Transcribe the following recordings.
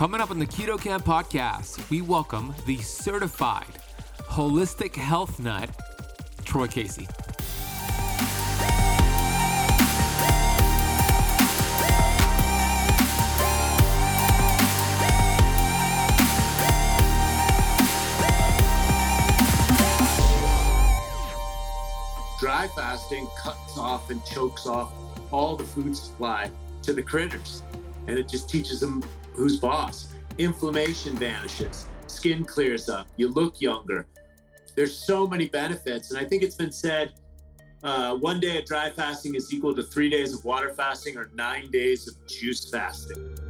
Coming up on the Keto Camp podcast, we welcome the certified holistic health nut, Troy Casey. Dry fasting cuts off and chokes off all the food supply to the critters. And it just teaches them who's boss. Inflammation vanishes, skin clears up, you look younger. There's so many benefits. And I think it's been said uh, one day of dry fasting is equal to three days of water fasting or nine days of juice fasting.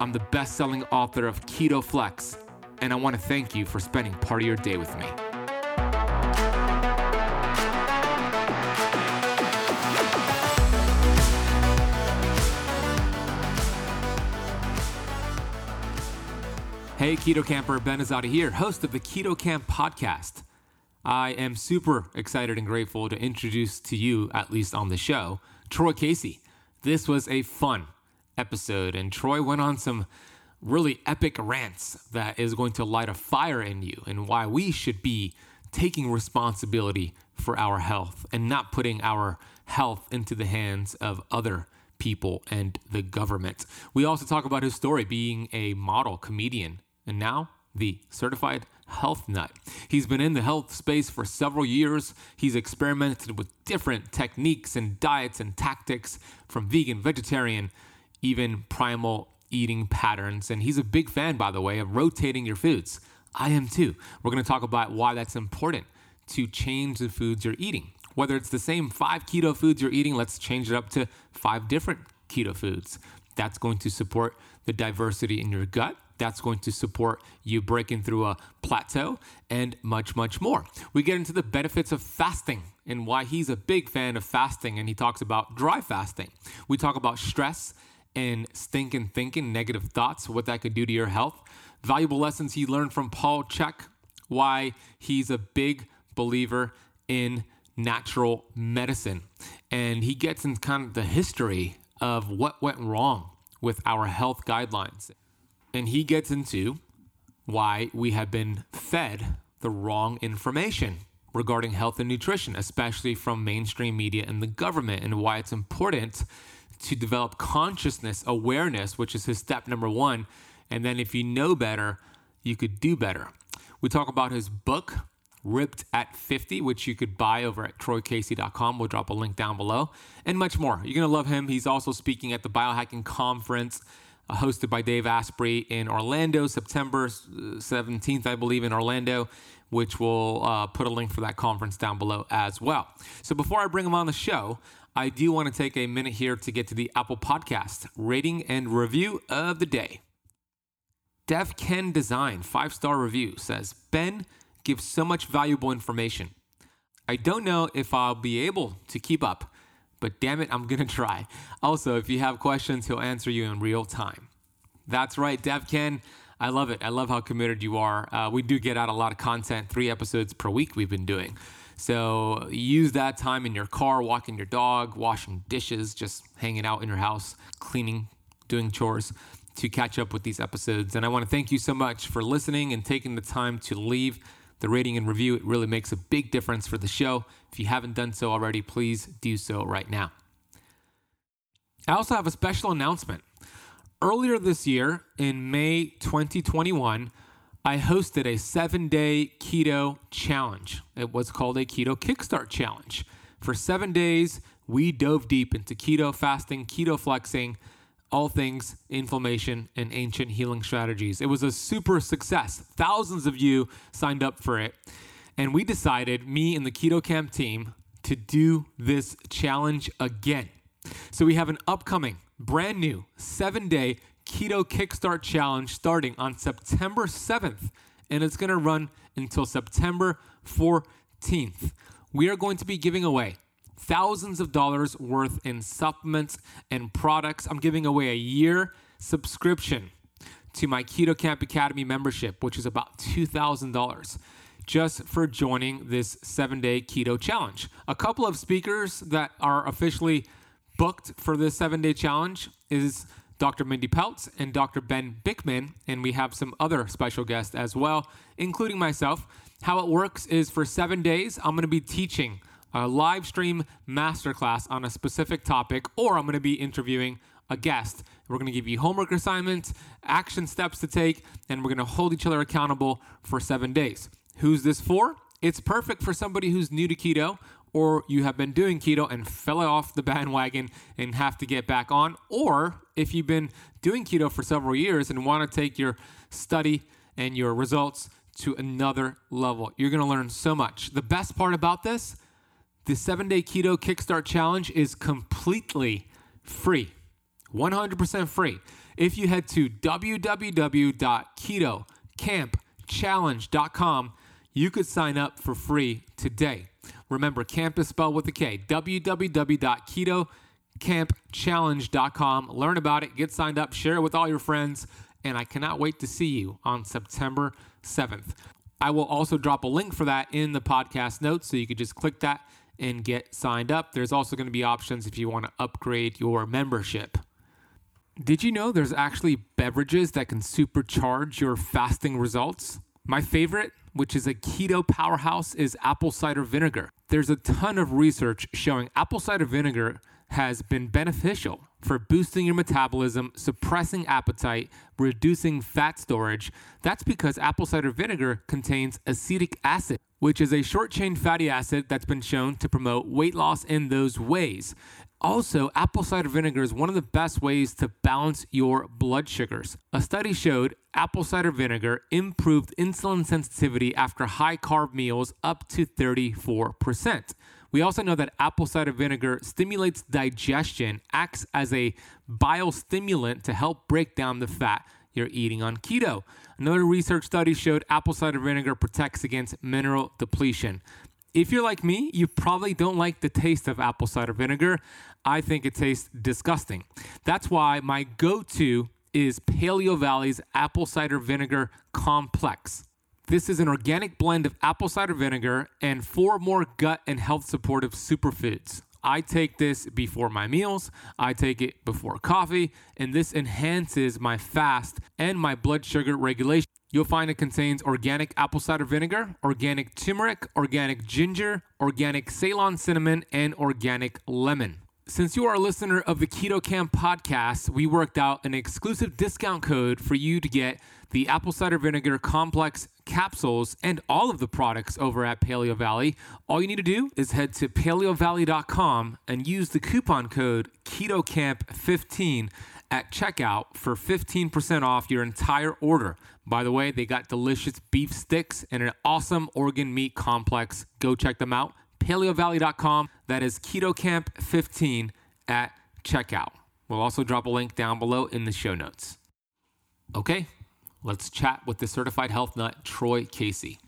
I'm the best selling author of Keto Flex, and I want to thank you for spending part of your day with me. Hey, Keto Camper, Ben Azadi here, host of the Keto Camp podcast. I am super excited and grateful to introduce to you, at least on the show, Troy Casey. This was a fun episode, and Troy went on some really epic rants that is going to light a fire in you and why we should be taking responsibility for our health and not putting our health into the hands of other people and the government. We also talk about his story being a model comedian and now the certified health nut. He's been in the health space for several years. He's experimented with different techniques and diets and tactics from vegan, vegetarian, even primal eating patterns. And he's a big fan, by the way, of rotating your foods. I am too. We're going to talk about why that's important to change the foods you're eating. Whether it's the same five keto foods you're eating, let's change it up to five different keto foods. That's going to support the diversity in your gut. That's going to support you breaking through a plateau and much, much more. We get into the benefits of fasting and why he's a big fan of fasting, and he talks about dry fasting. We talk about stress and stinking thinking, negative thoughts, what that could do to your health. Valuable lessons he learned from Paul Chek, why he's a big believer in natural medicine. And he gets in kind of the history of what went wrong with our health guidelines. And he gets into why we have been fed the wrong information regarding health and nutrition, especially from mainstream media and the government, and why it's important to develop consciousness, awareness, which is his step number one. And then if you know better, you could do better. We talk about his book, Ripped at 50, which you could buy over at troycasey.com. We'll drop a link down below, and much more. You're going to love him. He's also speaking at the Biohacking Conference. Uh, hosted by Dave Asprey in Orlando, September 17th, I believe, in Orlando, which will uh, put a link for that conference down below as well. So before I bring him on the show, I do want to take a minute here to get to the Apple Podcast rating and review of the day. Dev Ken Design, five star review, says Ben gives so much valuable information. I don't know if I'll be able to keep up, but damn it, I'm gonna try. Also, if you have questions, he'll answer you in real time. That's right, Dev Ken. I love it. I love how committed you are. Uh, we do get out a lot of content, three episodes per week we've been doing. So use that time in your car, walking your dog, washing dishes, just hanging out in your house, cleaning, doing chores to catch up with these episodes. And I want to thank you so much for listening and taking the time to leave the rating and review. It really makes a big difference for the show. If you haven't done so already, please do so right now. I also have a special announcement. Earlier this year, in May 2021, I hosted a seven day keto challenge. It was called a Keto Kickstart Challenge. For seven days, we dove deep into keto fasting, keto flexing, all things inflammation and ancient healing strategies. It was a super success. Thousands of you signed up for it. And we decided, me and the Keto Camp team, to do this challenge again. So we have an upcoming, brand new seven day keto kickstart challenge starting on September 7th, and it's going to run until September 14th. We are going to be giving away thousands of dollars worth in supplements and products. I'm giving away a year subscription to my Keto Camp Academy membership, which is about $2,000 just for joining this seven day keto challenge. A couple of speakers that are officially booked for this seven day challenge is Dr. Mindy Pelz and Dr. Ben Bikman, and we have some other special guests as well, including myself. How it works is for seven days, I'm going to be teaching a live stream masterclass on a specific topic, or I'm going to be interviewing a guest. We're going to give you homework assignments, action steps to take, and we're going to hold each other accountable for seven days. Who's this for? It's perfect for somebody who's new to keto or you have been doing keto and fell off the bandwagon and have to get back on, or if you've been doing keto for several years and want to take your study and your results to another level. You're going to learn so much. The best part about this, the 7-day keto kickstart challenge is completely free. 100% free. If you head to www.ketocampchallenge.com, you could sign up for free today. Remember, camp is spelled with a K. www.ketocampchallenge.com. Learn about it, get signed up, share it with all your friends, and I cannot wait to see you on September 7th. I will also drop a link for that in the podcast notes, so you could just click that and get signed up. There's also going to be options if you want to upgrade your membership. Did you know there's actually beverages that can supercharge your fasting results? My favorite, which is a keto powerhouse, is apple cider vinegar. There's a ton of research showing apple cider vinegar has been beneficial for boosting your metabolism, suppressing appetite, reducing fat storage. That's because apple cider vinegar contains acetic acid, which is a short chain fatty acid that's been shown to promote weight loss in those ways. Also, apple cider vinegar is one of the best ways to balance your blood sugars. A study showed apple cider vinegar improved insulin sensitivity after high carb meals up to 34%. We also know that apple cider vinegar stimulates digestion, acts as a bile stimulant to help break down the fat you're eating on keto. Another research study showed apple cider vinegar protects against mineral depletion. If you're like me, you probably don't like the taste of apple cider vinegar. I think it tastes disgusting. That's why my go to is Paleo Valley's apple cider vinegar complex. This is an organic blend of apple cider vinegar and four more gut and health supportive superfoods. I take this before my meals, I take it before coffee, and this enhances my fast and my blood sugar regulation. You'll find it contains organic apple cider vinegar, organic turmeric, organic ginger, organic Ceylon cinnamon, and organic lemon. Since you are a listener of the Keto Camp podcast, we worked out an exclusive discount code for you to get the apple cider vinegar complex capsules and all of the products over at Paleo Valley. All you need to do is head to paleovalley.com and use the coupon code KetoCamp15 at checkout for 15% off your entire order. By the way, they got delicious beef sticks and an awesome organ meat complex. Go check them out. PaleoValley.com. That is KetoCamp15 at checkout. We'll also drop a link down below in the show notes. Okay, let's chat with the certified health nut, Troy Casey.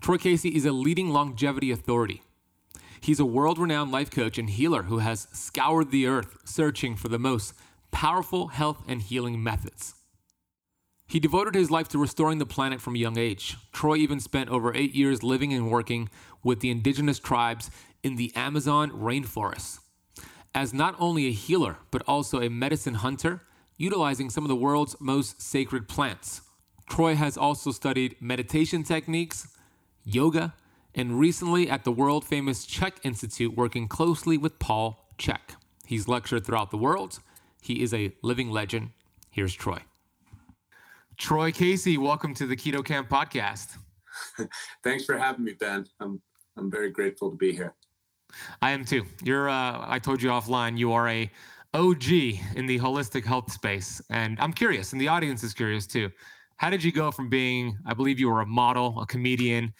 Troy Casey is a leading longevity authority. He's a world renowned life coach and healer who has scoured the earth searching for the most powerful health and healing methods. He devoted his life to restoring the planet from a young age. Troy even spent over eight years living and working with the indigenous tribes in the Amazon rainforest. As not only a healer, but also a medicine hunter, utilizing some of the world's most sacred plants. Troy has also studied meditation techniques, yoga, and recently at the world famous CHEK Institute, working closely with Paul Chek. He's lectured throughout the world. He is a living legend. Here's Troy. Troy Casey, welcome to the Keto Camp podcast. Thanks for having me, Ben. I'm I'm very grateful to be here. I am too. You're uh, I told you offline you are a OG in the holistic health space and I'm curious and the audience is curious too. How did you go from being I believe you were a model, a comedian,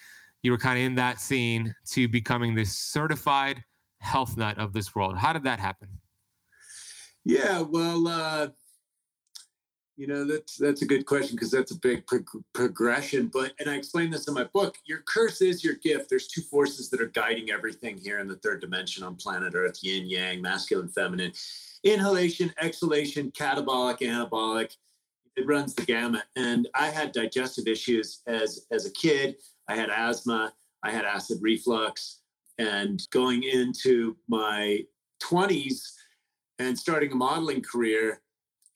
you were kind of in that scene to becoming this certified health nut of this world? How did that happen? Yeah, well, uh, you know that's that's a good question because that's a big pro- progression. But and I explain this in my book. Your curse is your gift. There's two forces that are guiding everything here in the third dimension on planet Earth: yin, yang, masculine, feminine, inhalation, exhalation, catabolic, anabolic. It runs the gamut. And I had digestive issues as as a kid. I had asthma. I had acid reflux. And going into my 20s and starting a modeling career,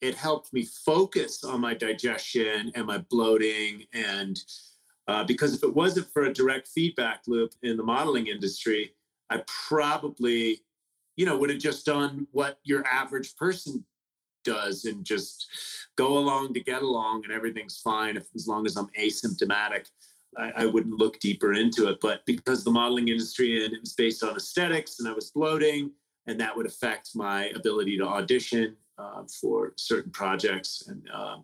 it helped me focus on my digestion and my bloating. And uh, because if it wasn't for a direct feedback loop in the modeling industry, I probably, you know, would have just done what your average person does and just go along to get along and everything's fine if, as long as I'm asymptomatic. I, I, wouldn't look deeper into it. But because the modeling industry and it was based on aesthetics and I was bloating, and that would affect my ability to audition uh, for certain projects. And uh,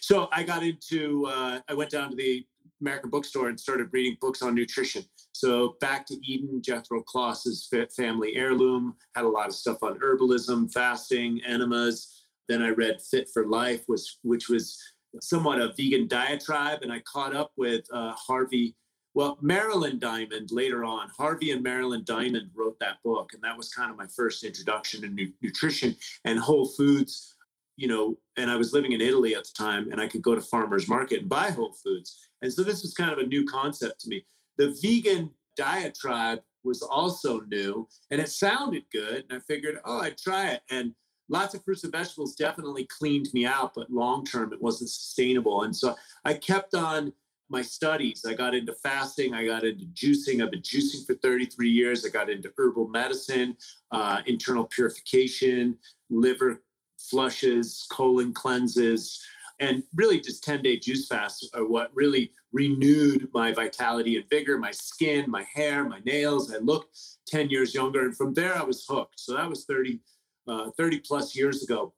so I got into, uh, I went down to the American bookstore and started reading books on nutrition. So back to Eden, Jethro Kloss's family heirloom, had a lot of stuff on herbalism, fasting, enemas. Then I read Fit for Life, was, which was somewhat a vegan diatribe. And I caught up with uh, Harvey well, Marilyn Diamond later on, Harvey and Marilyn Diamond wrote that book, and that was kind of my first introduction to nu- nutrition and Whole Foods. You know, and I was living in Italy at the time, and I could go to farmers market and buy Whole Foods, and so this was kind of a new concept to me. The vegan diatribe was also new, and it sounded good, and I figured, oh, I'd try it, and lots of fruits and vegetables definitely cleaned me out, but long term it wasn't sustainable, and so I kept on my studies. I got into fasting. I got into juicing. I've been juicing for 33 years. I got into herbal medicine, uh, internal purification, liver flushes, colon cleanses, and really just 10 day juice fasts are what really renewed my vitality and vigor, my skin, my hair, my nails. I looked 10 years younger. And from there, I was hooked. So that was 30, uh, 30 plus years ago.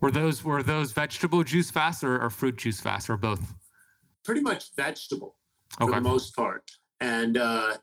Were those were those vegetable juice fasts or, or fruit juice fasts or both? pretty much vegetable for okay. the most part. And uh,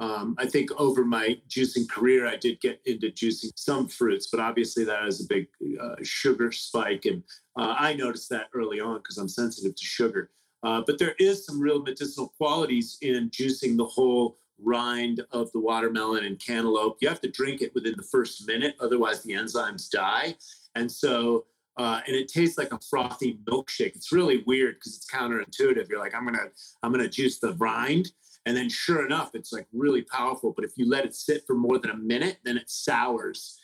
um, I think over my juicing career, I did get into juicing some fruits, but obviously that is a big uh, sugar spike. And uh, I noticed that early on because I'm sensitive to sugar. Uh, but there is some real medicinal qualities in juicing the whole rind of the watermelon and cantaloupe. You have to drink it within the first minute, otherwise the enzymes die. And so uh, and it tastes like a frothy milkshake. It's really weird because it's counterintuitive. You're like, I'm gonna, I'm gonna juice the rind, and then sure enough, it's like really powerful. But if you let it sit for more than a minute, then it sours.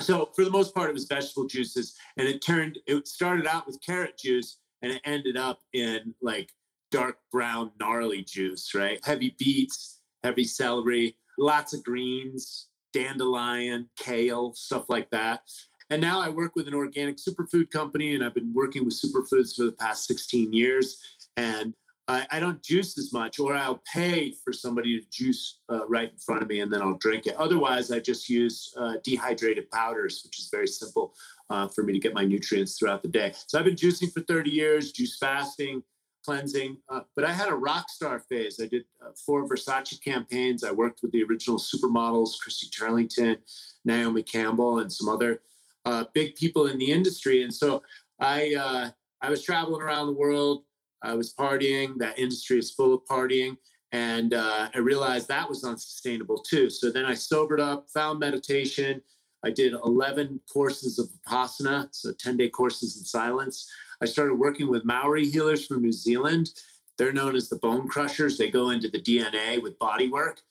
So for the most part, it was vegetable juices, and it turned. It started out with carrot juice, and it ended up in like dark brown gnarly juice, right? Heavy beets, heavy celery, lots of greens, dandelion, kale, stuff like that. And now I work with an organic superfood company, and I've been working with superfoods for the past 16 years. And I, I don't juice as much, or I'll pay for somebody to juice uh, right in front of me, and then I'll drink it. Otherwise, I just use uh, dehydrated powders, which is very simple uh, for me to get my nutrients throughout the day. So I've been juicing for 30 years, juice fasting, cleansing. Uh, but I had a rock star phase. I did uh, four Versace campaigns. I worked with the original supermodels, Christy Turlington, Naomi Campbell, and some other uh, big people in the industry. And so I I was traveling around the world. I was partying. That industry is full of partying. And uh, I realized that was unsustainable too. So then I sobered up, found meditation. I did 11 courses of Vipassana, so 10 day courses in silence. I started working with Maori healers from New Zealand. They're known as the bone crushers. They go into the DNA with body work,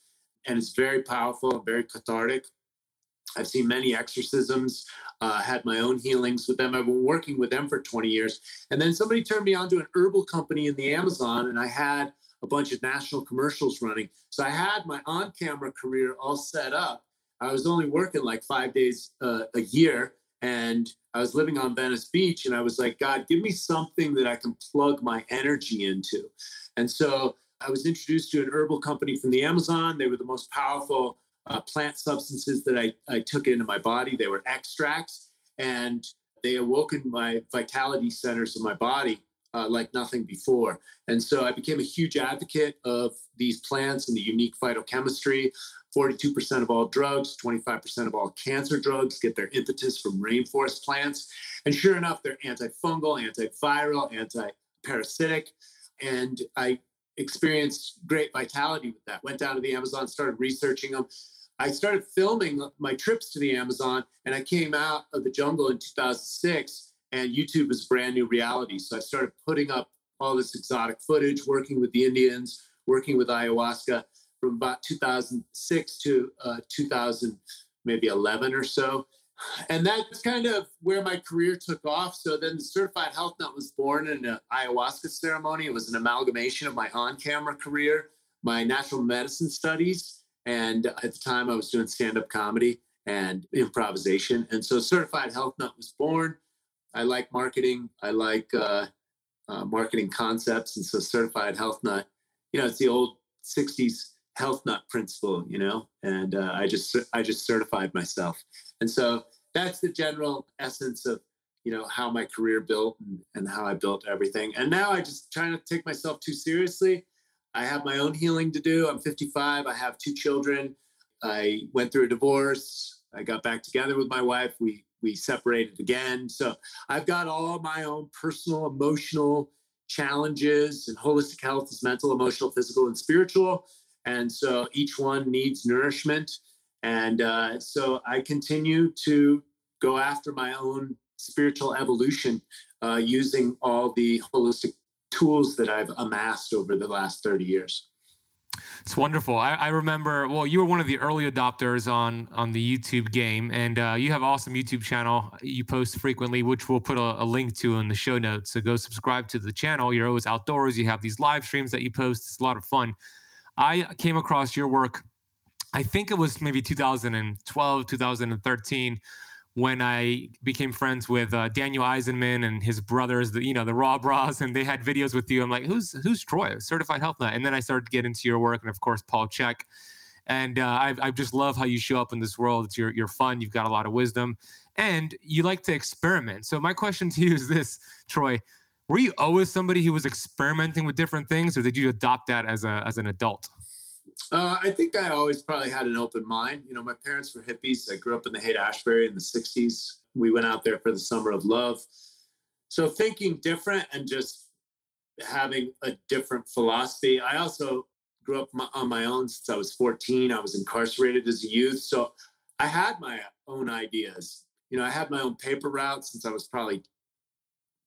and it's very powerful, and very cathartic. I've seen many exorcisms, uh, had my own healings with them. I've been working with them for 20 years. And then somebody turned me on to an herbal company in the Amazon, and I had a bunch of national commercials running. So I had my on camera career all set up. I was only working like five days uh, a year, and I was living on Venice Beach. And I was like, God, give me something that I can plug my energy into. And so I was introduced to an herbal company from the Amazon. They were the most powerful uh, plant substances that I, I took into my body. They were extracts, and they awoken my vitality centers of my body uh, like nothing before. And so I became a huge advocate of these plants and the unique phytochemistry. 42% of all drugs, 25% of all cancer drugs get their impetus from rainforest plants. And sure enough, they're antifungal, antiviral, anti parasitic. And I experienced great vitality with that. Went down to the Amazon, started researching them. I started filming my trips to the Amazon, and I came out of the jungle in 2006, and YouTube was brand new reality. So I started putting up all this exotic footage, working with the Indians, working with ayahuasca from about 2006 to uh, 2000, maybe 11 or so and that's kind of where my career took off. So then the Certified Health Nut was born in an ayahuasca ceremony. It was an amalgamation of my on-camera career, my natural medicine studies, and at the time I was doing stand-up comedy and improvisation. And so Certified Health Nut was born. I like marketing. I like uh, uh, marketing concepts, and so Certified Health Nut, you know, it's the old '60s health nut principle, you know. And uh, I just I just certified myself. And so that's the general essence of you know how my career built and, and how I built everything. And now I just try not to take myself too seriously. I have my own healing to do. I'm 55. I have two children. I went through a divorce. I got back together with my wife. We we separated again. So I've got all my own personal emotional challenges and holistic health is mental, emotional, physical, and spiritual. And so each one needs nourishment. And uh, so I continue to go after my own spiritual evolution uh, using all the holistic tools that I've amassed over the last 30 years. It's wonderful. I, I, remember. Well, you were one of the early adopters on on the YouTube game, and uh, you have awesome YouTube channel. You post frequently, which we'll put a, a, link to in the show notes. So go subscribe to the channel. You're always outdoors. You have these live streams that you post. It's a lot of fun. I came across your work I think it was maybe 2012, 2013 when I became friends with uh, Daniel Eisenman and his brothers, the you know the Raw Bras, and they had videos with you. I'm like, who's who's Troy, certified health nut? And then I started to get into your work, and of course Paul Chek. And uh, I, I just love how you show up in this world. It's you're, you're fun. You've got a lot of wisdom, and you like to experiment. So my question to you is this, Troy: Were you always somebody who was experimenting with different things, or did you adopt that as a as an adult? Uh, I think I always probably had an open mind. You know, my parents were hippies. I grew up in the Haight Ashbury in the 60s. We went out there for the summer of love. So thinking different and just having a different philosophy. I also grew up on my own since I was 14. I was incarcerated as a youth. So I had my own ideas. You know, I had my own paper route since I was probably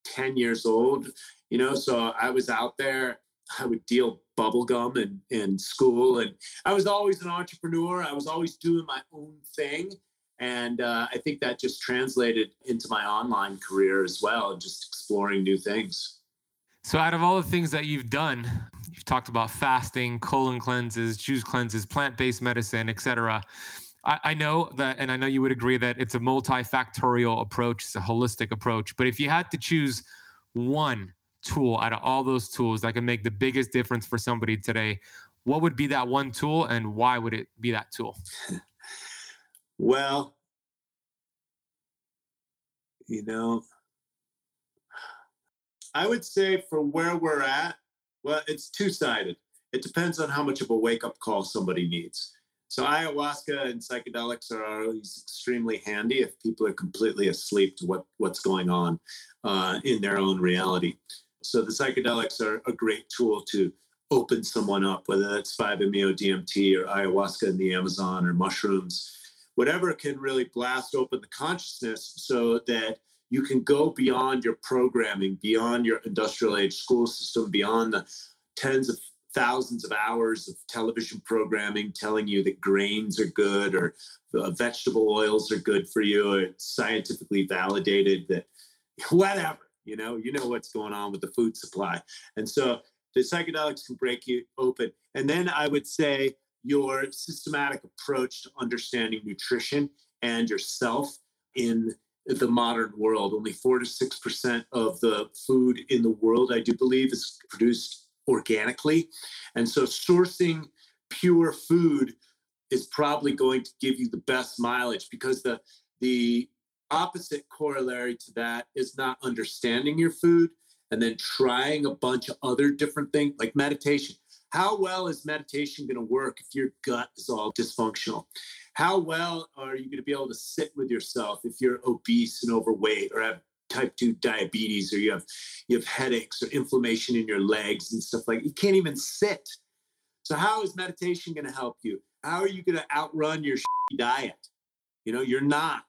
10 years old, you know, so I was out there. I would deal bubblegum in, in school. And I was always an entrepreneur. I was always doing my own thing. And uh, I think that just translated into my online career as well, just exploring new things. So, out of all the things that you've done, you've talked about fasting, colon cleanses, juice cleanses, plant based medicine, etc. I know that, and I know you would agree that it's a multifactorial approach, it's a holistic approach. But if you had to choose one tool out of all those tools that can make the biggest difference for somebody today, what would be that one tool and why would it be that tool? well, you know, I would say for where we're at, well, it's two sided. It depends on how much of a wake up call somebody needs. So ayahuasca and psychedelics are always extremely handy if people are completely asleep to what, what's going on uh, in their own reality. So the psychedelics are a great tool to open someone up, whether that's 5-MeO DMT or ayahuasca in the Amazon or mushrooms, whatever can really blast open the consciousness so that you can go beyond your programming, beyond your industrial age school system, beyond the tens of thousands of hours of television programming telling you that grains are good or uh, vegetable oils are good for you, or it's scientifically validated that whatever you know, you know what's going on with the food supply. And so the psychedelics can break you open. And then I would say your systematic approach to understanding nutrition and yourself in the modern world. Only four to six percent of the food in the world, I do believe, is produced organically. And so sourcing pure food is probably going to give you the best mileage because the the opposite corollary to that is not understanding your food and then trying a bunch of other different things like meditation. How well is meditation going to work if your gut is all dysfunctional? How well are you going to be able to sit with yourself if you're obese and overweight or have type 2 diabetes or you have you have headaches or inflammation in your legs and stuff like you can't even sit. So how is meditation going to help you? How are you going to outrun your diet? You know, you're not,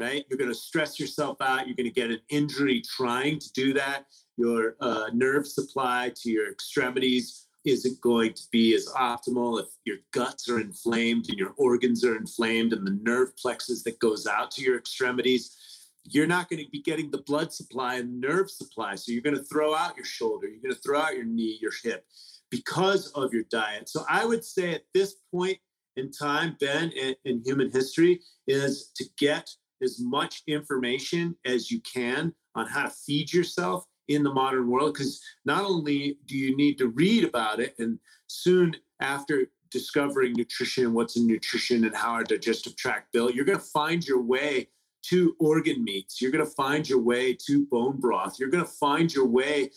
right? You're going to stress yourself out. You're going to get an injury trying to do that. Your uh, nerve supply to your extremities isn't going to be as optimal if your guts are inflamed and your organs are inflamed and the nerve plexus that goes out to your extremities you're not going to be getting the blood supply and nerve supply so you're going to throw out your shoulder you're going to throw out your knee your hip because of your diet so i would say at this point in time ben in, in human history is to get as much information as you can on how to feed yourself in the modern world because not only do you need to read about it and soon after discovering nutrition and what's in nutrition and how our digestive tract built you're going to find your way to organ meats. You're going to find your way to bone broth. You're going to find your way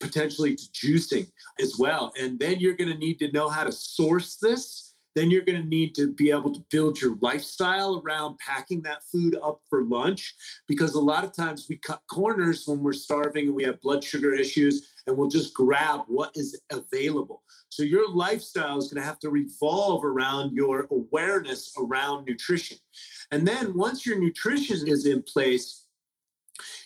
potentially to juicing as well. And then you're going to need to know how to source this then you're going to need to be able to build your lifestyle around packing that food up for lunch because a lot of times we cut corners when we're starving and we have blood sugar issues and we'll just grab what is available. So your lifestyle is going to have to revolve around your awareness around nutrition. And then once your nutrition is in place,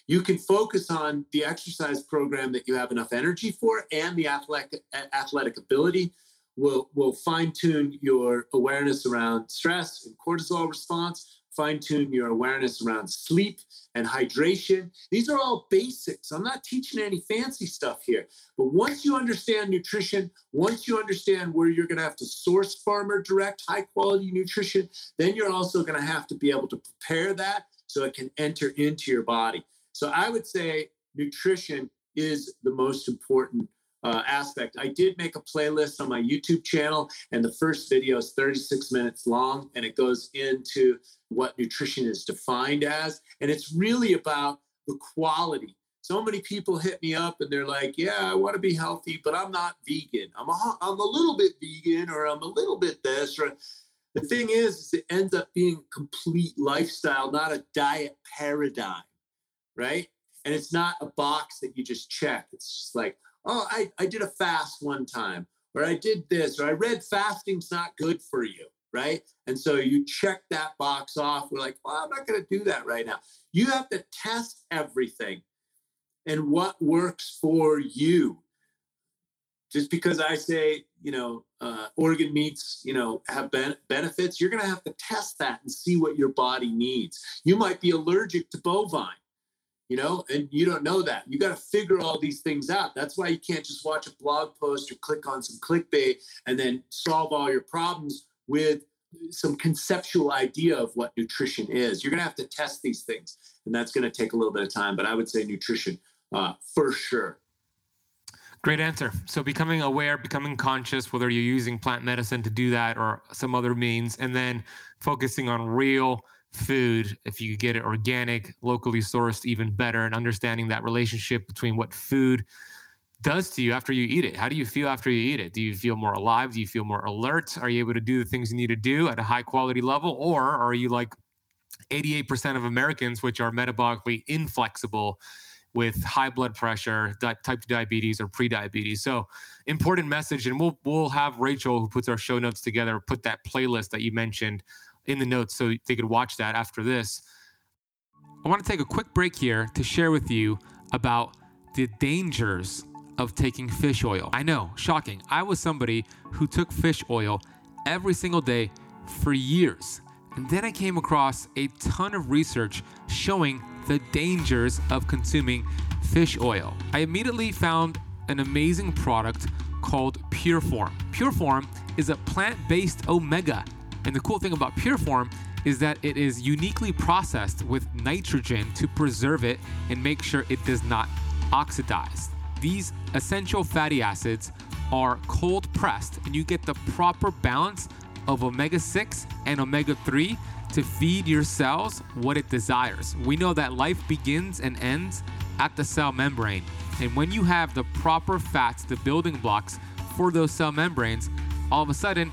you can focus on the exercise program that you have enough energy for and the athletic athletic ability will will fine tune your awareness around stress and cortisol response, fine tune your awareness around sleep and hydration. These are all basics. I'm not teaching any fancy stuff here. But once you understand nutrition, once you understand where you're going to have to source farmer direct high quality nutrition, then you're also going to have to be able to prepare that so it can enter into your body. So I would say nutrition is the most important uh, aspect. I did make a playlist on my YouTube channel, and the first video is 36 minutes long, and it goes into what nutrition is defined as. And it's really about the quality. So many people hit me up and they're like, Yeah, I want to be healthy, but I'm not vegan. I'm a, I'm a little bit vegan, or I'm a little bit this. Or the thing is, is it ends up being a complete lifestyle, not a diet paradigm, right? And it's not a box that you just check. It's just like, oh, I, I did a fast one time, or I did this, or I read fasting's not good for you, right? And so you check that box off. We're like, well, I'm not going to do that right now. You have to test everything and what works for you. Just because I say, you know, uh, organ meats, you know, have ben- benefits, you're going to have to test that and see what your body needs. You might be allergic to bovine you know, and you don't know that. You got to figure all these things out. That's why you can't just watch a blog post or click on some clickbait and then solve all your problems with some conceptual idea of what nutrition is. You're going to have to test these things, and that's going to take a little bit of time. But I would say nutrition uh, for sure. Great answer. So becoming aware, becoming conscious, whether you're using plant medicine to do that or some other means, and then focusing on real food if you get it organic locally sourced even better and understanding that relationship between what food does to you after you eat it. How do you feel after you eat it? Do you feel more alive? Do you feel more alert? Are you able to do the things you need to do at a high quality level? Or are you like 88% of americans which are metabolically inflexible with high blood pressure, type 2 diabetes, or pre-diabetes. So important message, and we'll we'll have Rachel who puts our show notes together put that playlist that you mentioned in the notes so they could watch that after this. I want to take a quick break here to share with you about the dangers of taking fish oil. I know, shocking. I was somebody who took fish oil every single day for years. And then I came across a ton of research showing the dangers of consuming fish oil. I immediately found an amazing product called Pureform. Pureform is a plant based omega and the cool thing about Pureform is that it is uniquely processed with nitrogen to preserve it and make sure it does not oxidize. These essential fatty acids are cold pressed, and you get the proper balance of omega 6 and omega 3 to feed your cells what it desires. We know that life begins and ends at the cell membrane. And when you have the proper fats, the building blocks for those cell membranes, all of a sudden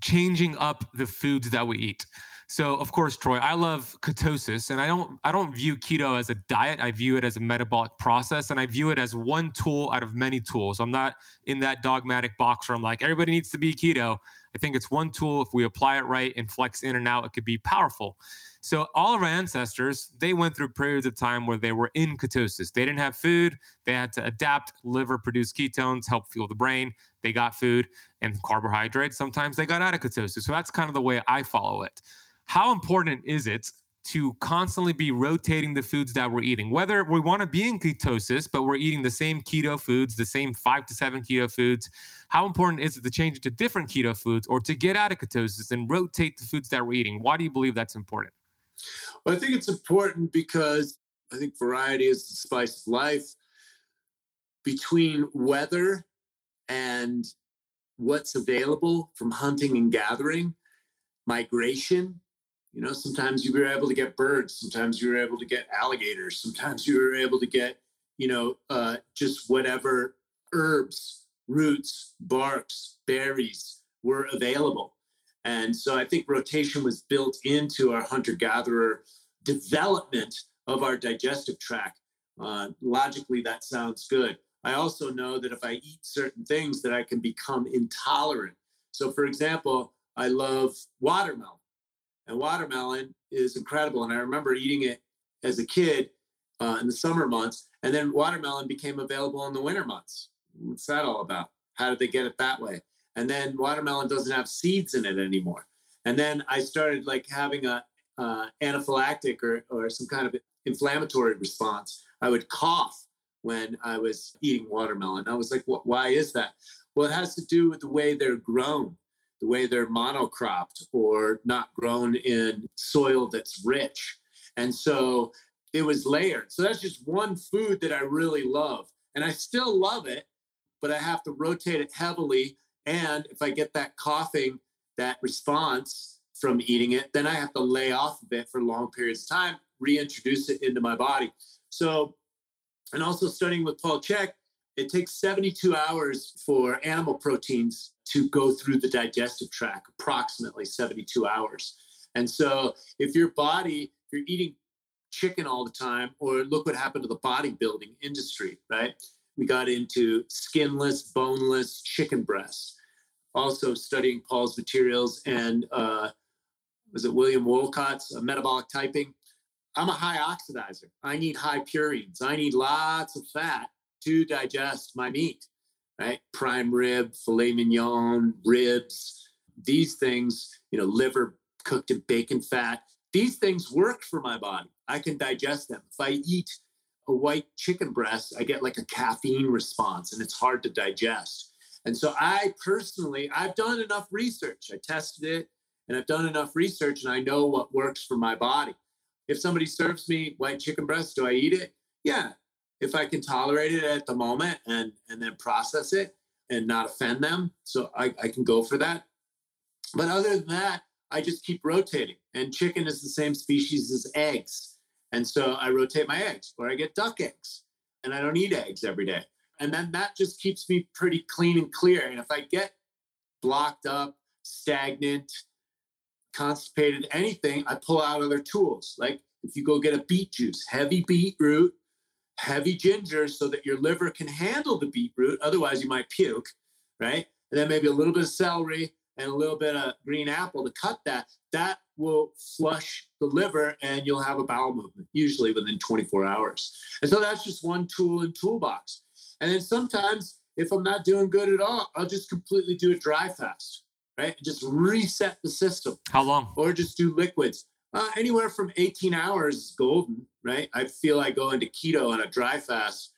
changing up the foods that we eat. So, of course, Troy, I love ketosis, and I don't I don't view keto as a diet. I view it as a metabolic process, and I view it as one tool out of many tools. I'm not in that dogmatic box where I'm like everybody needs to be keto. I think it's one tool. If we apply it right and flex in and out, it could be powerful. So all of our ancestors, they went through periods of time where they were in ketosis. They didn't have food. They had to adapt. Liver produce ketones, help fuel the brain. They got food and carbohydrates. Sometimes they got out of ketosis. So that's kind of the way I follow it. How important is it to constantly be rotating the foods that we're eating? Whether we want to be in ketosis, but we're eating the same keto foods, the same five to seven keto foods, how important is it to change it to different keto foods or to get out of ketosis and rotate the foods that we're eating? Why do you believe that's important? Well, I think it's important because I think variety is the spice of life. Between weather and what's available from hunting and gathering, migration, you know, sometimes you were able to get birds, sometimes you were able to get alligators, sometimes you were able to get, you know, uh, just whatever herbs, roots, barks, berries were available. And so I think rotation was built into our hunter gatherer development of our digestive tract. Uh, logically, that sounds good. I also know that if I eat certain things, that I can become intolerant. So, for example, I love watermelon, and watermelon is incredible. And I remember eating it as a kid uh, in the summer months, and then watermelon became available in the winter months. What's that all about? How did they get it that way? And then watermelon doesn't have seeds in it anymore. And then I started like having a uh, anaphylactic or, or some kind of inflammatory response. I would cough when I was eating watermelon. I was like, why is that? Well, it has to do with the way they're grown, the way they're monocropped or not grown in soil that's rich. And so it was layered. So that's just one food that I really love. And I still love it, but I have to rotate it heavily and if I get that coughing, that response from eating it, then I have to lay off of it for long periods of time, reintroduce it into my body. So, and also studying with Paul Chek, it takes 72 hours for animal proteins to go through the digestive tract, approximately 72 hours. And so, if your body, if you're eating chicken all the time, or look what happened to the bodybuilding industry, right? We got into skinless, boneless chicken breasts also studying Paul's materials and uh, was it William Wolcott's uh, metabolic typing. I'm a high oxidizer. I need high purines. I need lots of fat to digest my meat, right? Prime rib, filet mignon, ribs, these things, you know, liver cooked in bacon fat. These things work for my body. I can digest them. If I eat a white chicken breast, I get like a caffeine response and it's hard to digest. And so I personally, I've done enough research. I tested it and I've done enough research and I know what works for my body. If somebody serves me white chicken breast, do I eat it? Yeah. If I can tolerate it at the moment and and then process it and not offend them. So I, I can go for that. But other than that, I just keep rotating. And chicken is the same species as eggs. And so I rotate my eggs or I get duck eggs. And I don't eat eggs every day. And then that just keeps me pretty clean and clear. And if I get blocked up, stagnant, constipated, anything, I pull out other tools. Like if you go get a beet juice, heavy beetroot, heavy ginger so that your liver can handle the beetroot. Otherwise, you might puke, right? And then maybe a little bit of celery and a little bit of green apple to cut that. That will flush the liver and you'll have a bowel movement, usually within 24 hours. And so that's just one tool in toolbox. And then sometimes if I'm not doing good at all, I'll just completely do a dry fast, right? Just reset the system. How long? Or just do liquids. Uh, anywhere from 18 hours is golden, right? I feel I go into keto on a dry fast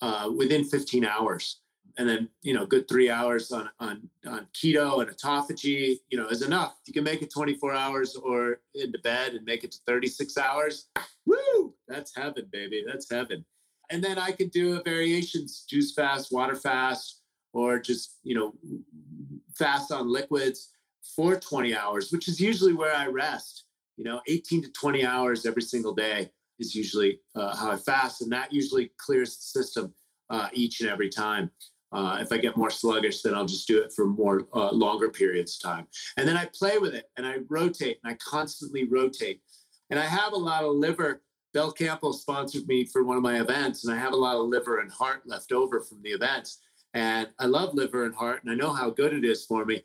uh, within 15 hours. And then, you know, good three hours on, on, on keto and autophagy, you know, is enough. You can make it 24 hours or into bed and make it to 36 hours. Woo! That's heaven, baby. That's heaven. And then I could do a variations, juice fast, water fast, or just, you know, fast on liquids for 20 hours, which is usually where I rest. You know, 18 to 20 hours every single day is usually uh, how I fast. And that usually clears the system uh, each and every time. Uh, if I get more sluggish, then I'll just do it for more uh, longer periods of time. And then I play with it and I rotate and I constantly rotate. And I have a lot of liver Belcampo sponsored me for one of my events, and I have a lot of liver and heart left over from the events. And I love liver and heart, and I know how good it is for me,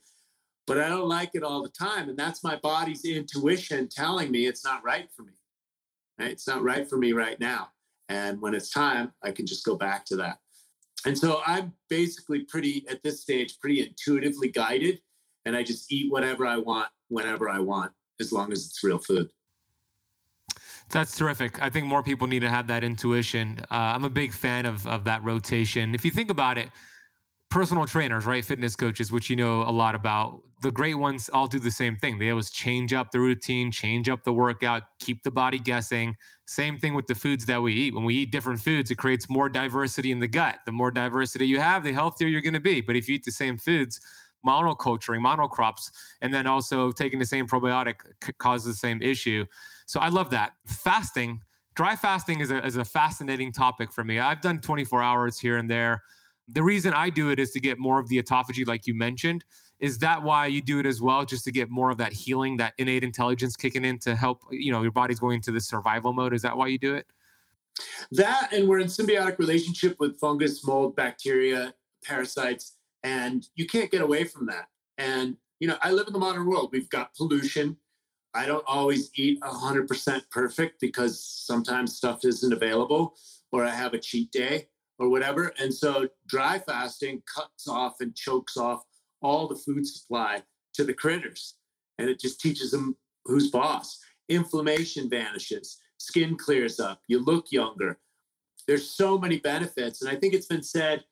but I don't like it all the time. And that's my body's intuition telling me it's not right for me. Right? It's not right for me right now. And when it's time, I can just go back to that. And so I'm basically pretty, at this stage, pretty intuitively guided. And I just eat whatever I want, whenever I want, as long as it's real food. That's terrific. I think more people need to have that intuition. Uh, I'm a big fan of, of that rotation. If you think about it, personal trainers, right? Fitness coaches, which you know a lot about, the great ones all do the same thing. They always change up the routine, change up the workout, keep the body guessing. Same thing with the foods that we eat. When we eat different foods, it creates more diversity in the gut. The more diversity you have, the healthier you're going to be. But if you eat the same foods, monoculturing, monocrops, and then also taking the same probiotic causes the same issue. So I love that. Fasting, dry fasting is a, is a fascinating topic for me. I've done 24 hours here and there. The reason I do it is to get more of the autophagy, like you mentioned. Is that why you do it as well, just to get more of that healing, that innate intelligence kicking in to help, you know, your body's going into the survival mode? Is that why you do it? That, and we're in symbiotic relationship with fungus, mold, bacteria, parasites, and you can't get away from that. And, you know, I live in the modern world. We've got pollution, I don't always eat 100% perfect because sometimes stuff isn't available or I have a cheat day or whatever. And so dry fasting cuts off and chokes off all the food supply to the critters. And it just teaches them who's boss. Inflammation vanishes, skin clears up, you look younger. There's so many benefits. And I think it's been said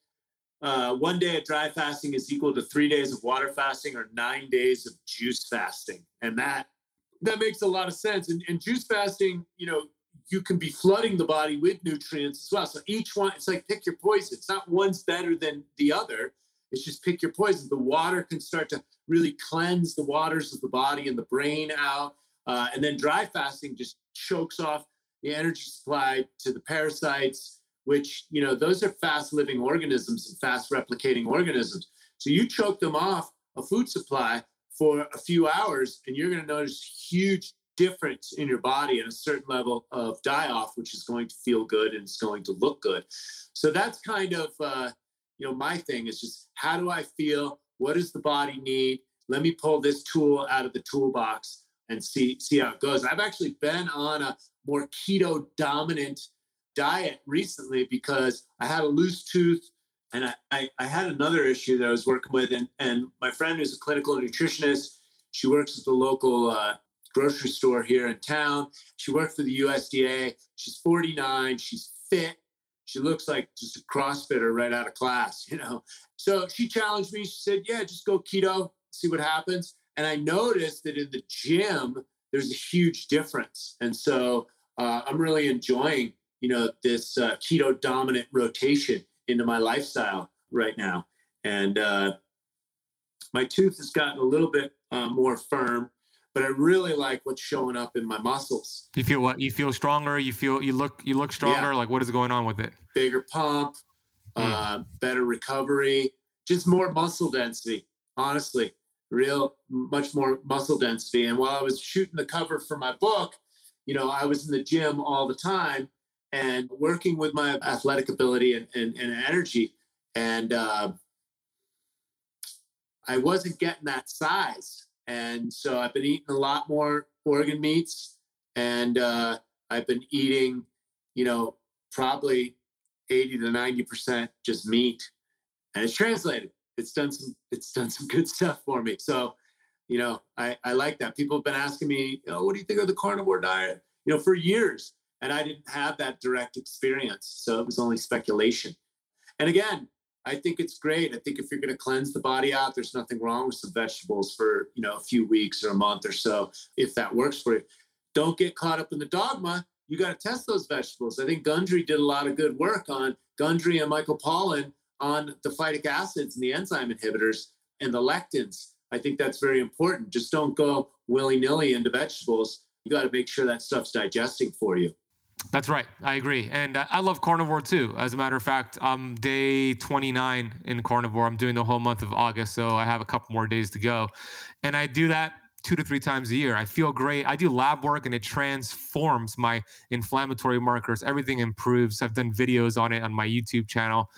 uh, one day of dry fasting is equal to three days of water fasting or nine days of juice fasting. And that that makes a lot of sense. And, and juice fasting, you know, you can be flooding the body with nutrients as well. So each one, it's like pick your poison. It's not one's better than the other. It's just pick your poison. The water can start to really cleanse the waters of the body and the brain out. Uh, and then dry fasting just chokes off the energy supply to the parasites, which, you know, those are fast living organisms and fast replicating organisms. So you choke them off a food supply for a few hours and you're going to notice huge difference in your body and a certain level of die off which is going to feel good and it's going to look good. So that's kind of uh, you know my thing is just how do i feel? What does the body need? Let me pull this tool out of the toolbox and see see how it goes. I've actually been on a more keto dominant diet recently because i had a loose tooth and I, I, I, had another issue that I was working with, and, and my friend who's a clinical nutritionist. She works at the local uh, grocery store here in town. She worked for the USDA. She's 49. She's fit. She looks like just a CrossFitter right out of class, you know. So she challenged me. She said, "Yeah, just go keto, see what happens." And I noticed that in the gym, there's a huge difference. And so uh, I'm really enjoying, you know, this uh, keto dominant rotation into my lifestyle right now. And uh, my tooth has gotten a little bit uh, more firm, but I really like what's showing up in my muscles. You feel what? You feel stronger. You feel you look you look stronger. Yeah. Like what is going on with it? Bigger pump, mm. uh, better recovery, just more muscle density. Honestly, real much more muscle density. And while I was shooting the cover for my book, you know, I was in the gym all the time and working with my athletic ability and, and, and energy. And uh, I wasn't getting that size. And so I've been eating a lot more organ meats and uh, I've been eating, you know, probably 80 to 90% just meat. And it's translated. It's done some, it's done some good stuff for me. So, you know, I, I like that. People have been asking me, you know, what do you think of the carnivore diet? You know, for years and I didn't have that direct experience. So it was only speculation. And again, I think it's great. I think if you're going to cleanse the body out, there's nothing wrong with some vegetables for, you know, a few weeks or a month or so, if that works for you. Don't get caught up in the dogma. You got to test those vegetables. I think Gundry did a lot of good work on Gundry and Michael Pollan on the phytic acids and the enzyme inhibitors and the lectins. I think that's very important. Just don't go willy nilly into vegetables. You got to make sure that stuff's digesting for you. That's right. I agree. And uh, I love carnivore too. As a matter of fact, I'm day 29 in carnivore. I'm doing the whole month of August. So I have a couple more days to go. And I do that two to three times a year. I feel great. I do lab work and it transforms my inflammatory markers. Everything improves. I've done videos on it on my YouTube channel.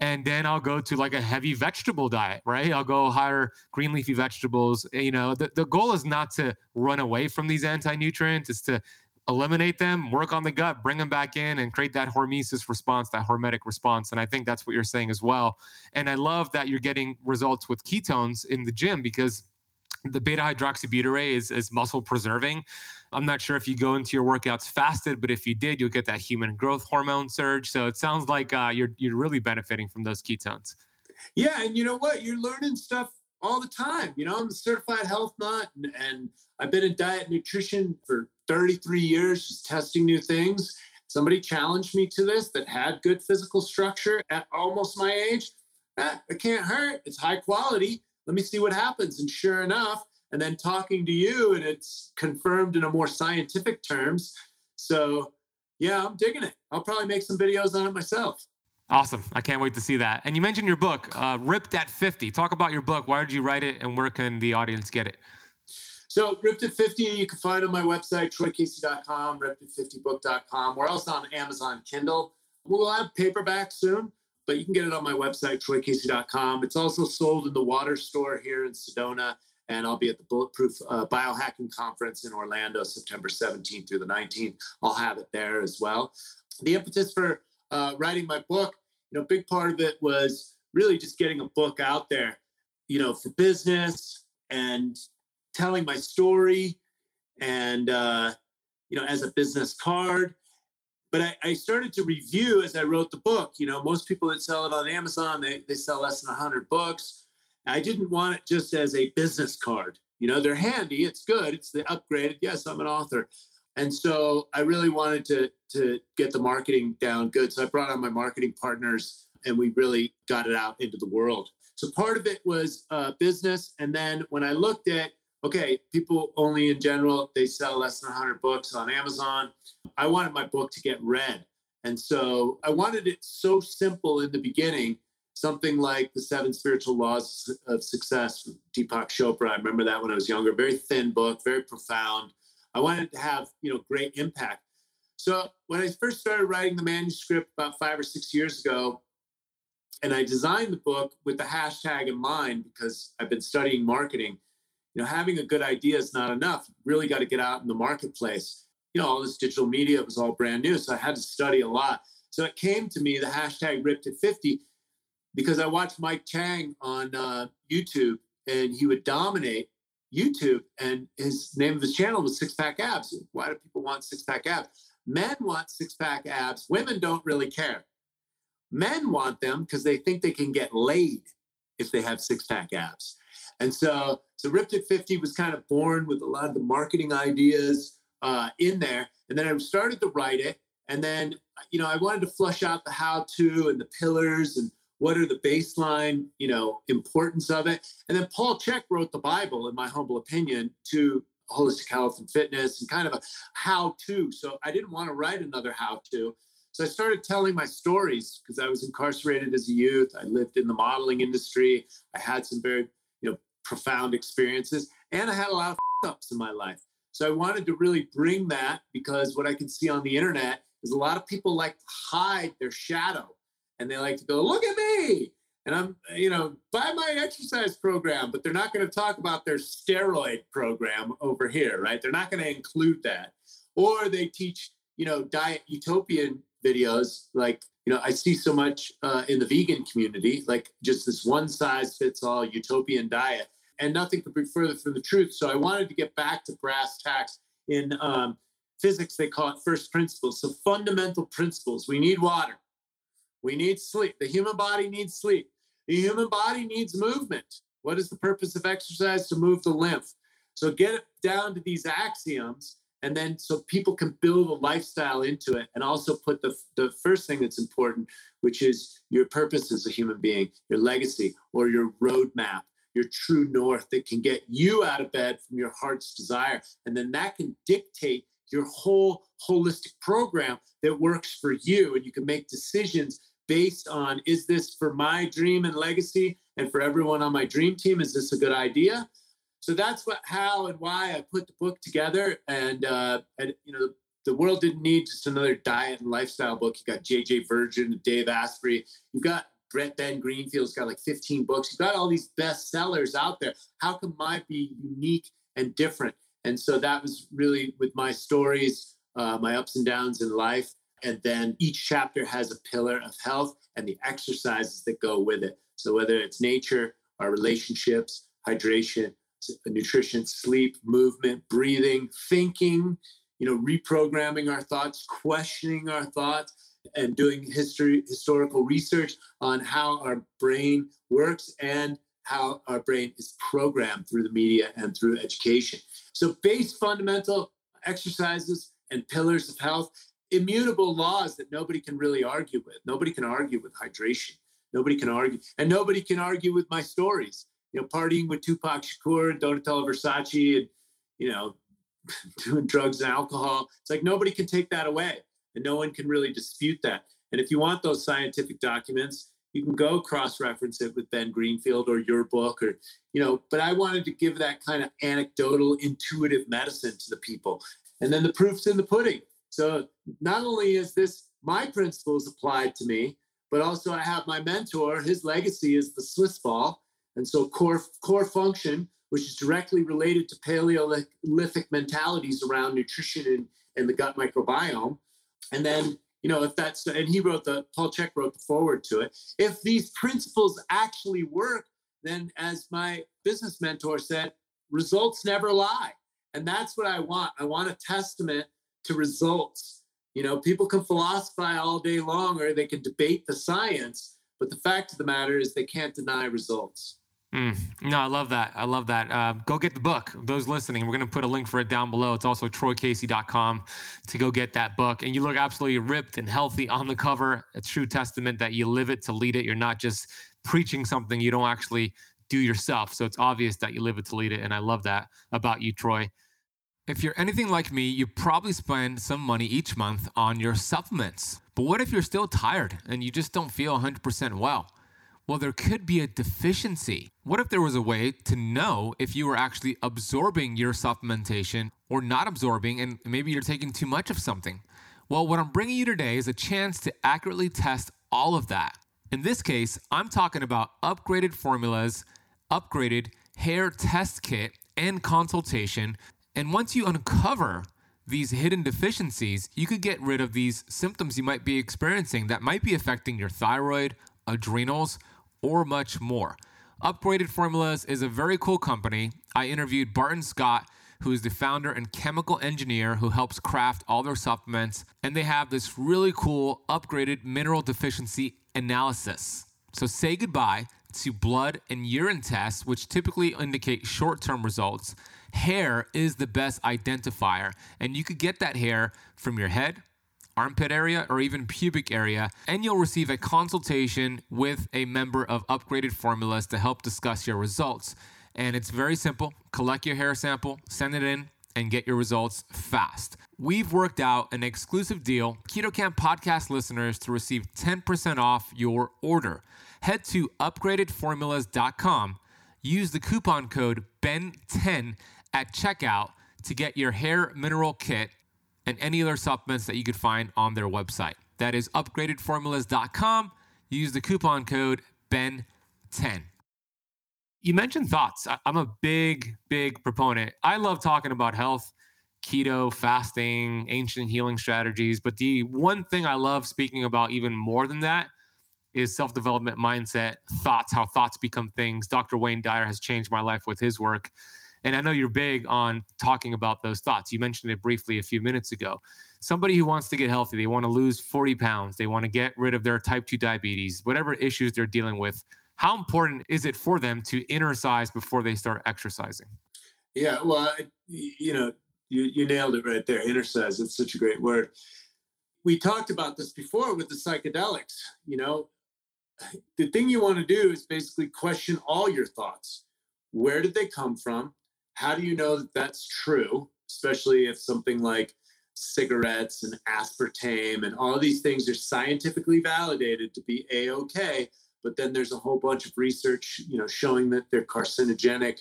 And then I'll go to like a heavy vegetable diet, right? I'll go higher green leafy vegetables. You know, the, the goal is not to run away from these anti nutrients, it's to eliminate them, work on the gut, bring them back in, and create that hormesis response, that hormetic response. And I think that's what you're saying as well. And I love that you're getting results with ketones in the gym because the beta hydroxybutyrate is, is muscle preserving. I'm not sure if you go into your workouts fasted, but if you did, you'll get that human growth hormone surge. So it sounds like uh, you're you're really benefiting from those ketones. Yeah, and you know what? You're learning stuff all the time. You know, I'm a certified health nut, and, and I've been in diet nutrition for 33 years, just testing new things. Somebody challenged me to this that had good physical structure at almost my age. Eh, it can't hurt. It's high quality. Let me see what happens. And sure enough, and then talking to you, and it's confirmed in a more scientific terms. So, yeah, I'm digging it. I'll probably make some videos on it myself. Awesome. I can't wait to see that. And you mentioned your book, uh, Ripped at 50. Talk about your book. Why did you write it and where can the audience get it? So, Ripped at 50, you can find on my website, troycasey.com, ripped50book.com. We're also on Amazon Kindle. We'll have paperback soon, but you can get it on my website, troycasey.com. It's also sold in the water store here in Sedona. And I'll be at the Bulletproof uh, Biohacking Conference in Orlando, September 17th through the 19th. I'll have it there as well. The impetus for uh, writing my book, you know, a big part of it was really just getting a book out there, you know, for business and telling my story and, uh, you know, as a business card. But I, I, started to review as I wrote the book. You know, most people that sell it on Amazon, they, they sell less than 100 books. I didn't want it just as a business card. You know, they're handy, it's good, it's the upgraded. Yes, I'm an author. And so I really wanted to to get the marketing down good. So I brought on my marketing partners and we really got it out into the world. So part of it was uh, business. And then when I looked at, okay, people only in general, they sell less than 100 books on Amazon. I wanted my book to get read. And so I wanted it so simple in the beginning, something like the seven spiritual laws of success, Deepak Chopra. I remember that when I was younger, very thin book, very profound. I wanted to have, you know, great impact. So when I first started writing the manuscript about five or six years ago, and I designed the book with the hashtag in mind because I've been studying marketing. You know, having a good idea is not enough. You really got to get out in the marketplace. You know, all this digital media was all brand new, so I had to study a lot. So it came to me the hashtag ripped at 50 because I watched Mike Chang on uh, YouTube and he would dominate YouTube and his name of his channel was Six Pack Abs. Why do people want six pack abs? Men want six pack abs. Women don't really care. Men want them because they think they can get laid if they have six pack abs. And so, so Ripped at 50 was kind of born with a lot of the marketing ideas uh, in there. And then I started to write it. And then, you know, I wanted to flush out the how to and the pillars and what are the baseline, you know, importance of it. And then Paul Chek wrote the Bible, in my humble opinion, to holistic health and fitness and kind of a how to. So I didn't want to write another how to. So I started telling my stories because I was incarcerated as a youth. I lived in the modeling industry. I had some very, you know, profound experiences and I had a lot of ups in my life. So I wanted to really bring that because what I can see on the internet is a lot of people like to hide their shadow and they like to go, look at me. And I'm, you know, buy my exercise program, but they're not going to talk about their steroid program over here, right? They're not going to include that. Or they teach, you know, diet utopian videos. Like, you know, I see so much uh, in the vegan community, like just this one size fits all utopian diet, and nothing could be further from the truth. So I wanted to get back to brass tacks in um, physics. They call it first principles. So fundamental principles. We need water. We need sleep. The human body needs sleep. The human body needs movement. What is the purpose of exercise? To move the lymph. So get it down to these axioms, and then so people can build a lifestyle into it, and also put the, the first thing that's important, which is your purpose as a human being, your legacy, or your roadmap, your true north that can get you out of bed from your heart's desire. And then that can dictate your whole holistic program that works for you. And you can make decisions based on is this for my dream and legacy and for everyone on my dream team? Is this a good idea? So that's what how and why i put the book together. And uh and you know the world didn't need just another diet and lifestyle book. You got jj virgin dave asprey. You've got brett ben greenfield's got like 15 books. You've got all these bestsellers out there. How can mine be unique and different? And so that was really with my stories uh, my ups and downs in life and then each chapter has a pillar of health and the exercises that go with it. So whether it's nature, our relationships, hydration, nutrition, sleep, movement, breathing, thinking, you know, reprogramming our thoughts, questioning our thoughts, and doing history, historical research on how our brain works and how our brain is programmed through the media and through education. So, base fundamental exercises and pillars of health immutable laws that nobody can really argue with. Nobody can argue with hydration. Nobody can argue, and nobody can argue with my stories. You know, partying with Tupac Shakur and Donatella Versace, and you know, doing drugs and alcohol. It's like nobody can take that away, and no one can really dispute that. And if you want those scientific documents, you can go cross-reference it with Ben Greenfield or your book, or you know. But I wanted to give that kind of anecdotal, intuitive medicine to the people, and then the proof's in the pudding. So not only is this my principles applied to me, but also I have my mentor. His legacy is the Swiss ball, and so core core function, which is directly related to Paleolithic mentalities around nutrition and, and the gut microbiome. And then you know if that's and he wrote the Paul Chek wrote the forward to it. If these principles actually work, then as my business mentor said, results never lie. And that's what I want. I want a testament to results. You know, people can philosophize all day long or they can debate the science, but the fact of the matter is they can't deny results. Mm. No, I love that. I love that. Uh, go get the book. Those listening, we're going to put a link for it down below. It's also troycasey.com to go get that book. And you look absolutely ripped and healthy on the cover. A true testament that you live it to lead it. You're not just preaching something you don't actually do yourself. So it's obvious that you live it to lead it. And I love that about you, Troy. If you're anything like me, you probably spend some money each month on your supplements. But what if you're still tired and you just don't feel 100% well? Well, there could be a deficiency. What if there was a way to know if you were actually absorbing your supplementation or not absorbing, and maybe you're taking too much of something? Well, what I'm bringing you today is a chance to accurately test all of that. In this case, I'm talking about upgraded formulas, upgraded hair test kit, and consultation and once you uncover these hidden deficiencies, you could get rid of these symptoms you might be experiencing that might be affecting your thyroid, adrenals, or much more. Upgraded Formulas is a very cool company. I interviewed Barton Scott, who is the founder and chemical engineer who helps craft all their supplements, and they have this really cool upgraded mineral deficiency analysis. So say goodbye to blood and urine tests, which typically indicate short term results hair is the best identifier. And you could get that hair from your head, armpit area, or even pubic area. And you'll receive a consultation with a member of Upgraded Formulas to help discuss your results. And it's very simple collect your hair sample, send it in, and get your results fast. We've worked out an exclusive deal, Keto Camp podcast listeners, to receive 10% off your order. Head to upgradedformulas.com, use the coupon code BEN10 at checkout to get your hair mineral kit and any other supplements that you could find on their website. That is upgradedformulas.com. Use the coupon code BEN10. You mentioned thoughts. I'm a big, big proponent. I love talking about health, keto, fasting, ancient healing strategies. But the one thing I love speaking about even more than that is self development mindset, thoughts, how thoughts become things. Dr. Wayne Dyer has changed my life with his work. And I know you're big on talking about those thoughts. You mentioned it briefly a few minutes ago. Somebody who wants to get healthy, they want to lose 40 pounds, they want to get rid of their type 2 diabetes, whatever issues they're dealing with. How important is it for them to exercise before they start exercising? Yeah, well, you know, you, you nailed it right there. Exercise, it's such a great word. We talked about this before with the psychedelics. You know, the thing you want to do is basically question all your thoughts. Where did they come from? How do you know that that's true? Especially if something like cigarettes and aspartame and all these things are scientifically validated to be a okay, but then there's a whole bunch of research, you know, showing that they're carcinogenic,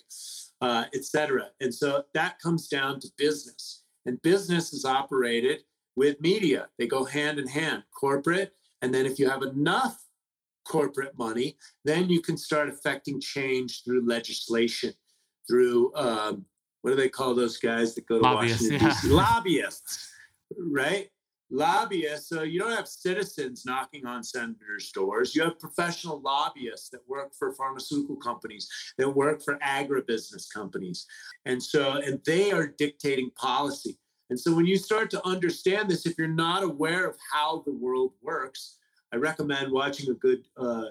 uh, et cetera. And so that comes down to business, and business is operated with media. They go hand in hand, corporate, and then if you have enough corporate money, then you can start affecting change through legislation, through um, what do they call those guys that go to lobbyists, Washington yeah. Lobbyists, right? Lobbyists. So you don't have citizens knocking on senators' doors. You have professional lobbyists that work for pharmaceutical companies, that work for agribusiness companies, and so and they are dictating policy. And so when you start to understand this, if you're not aware of how the world works, I recommend watching a good uh,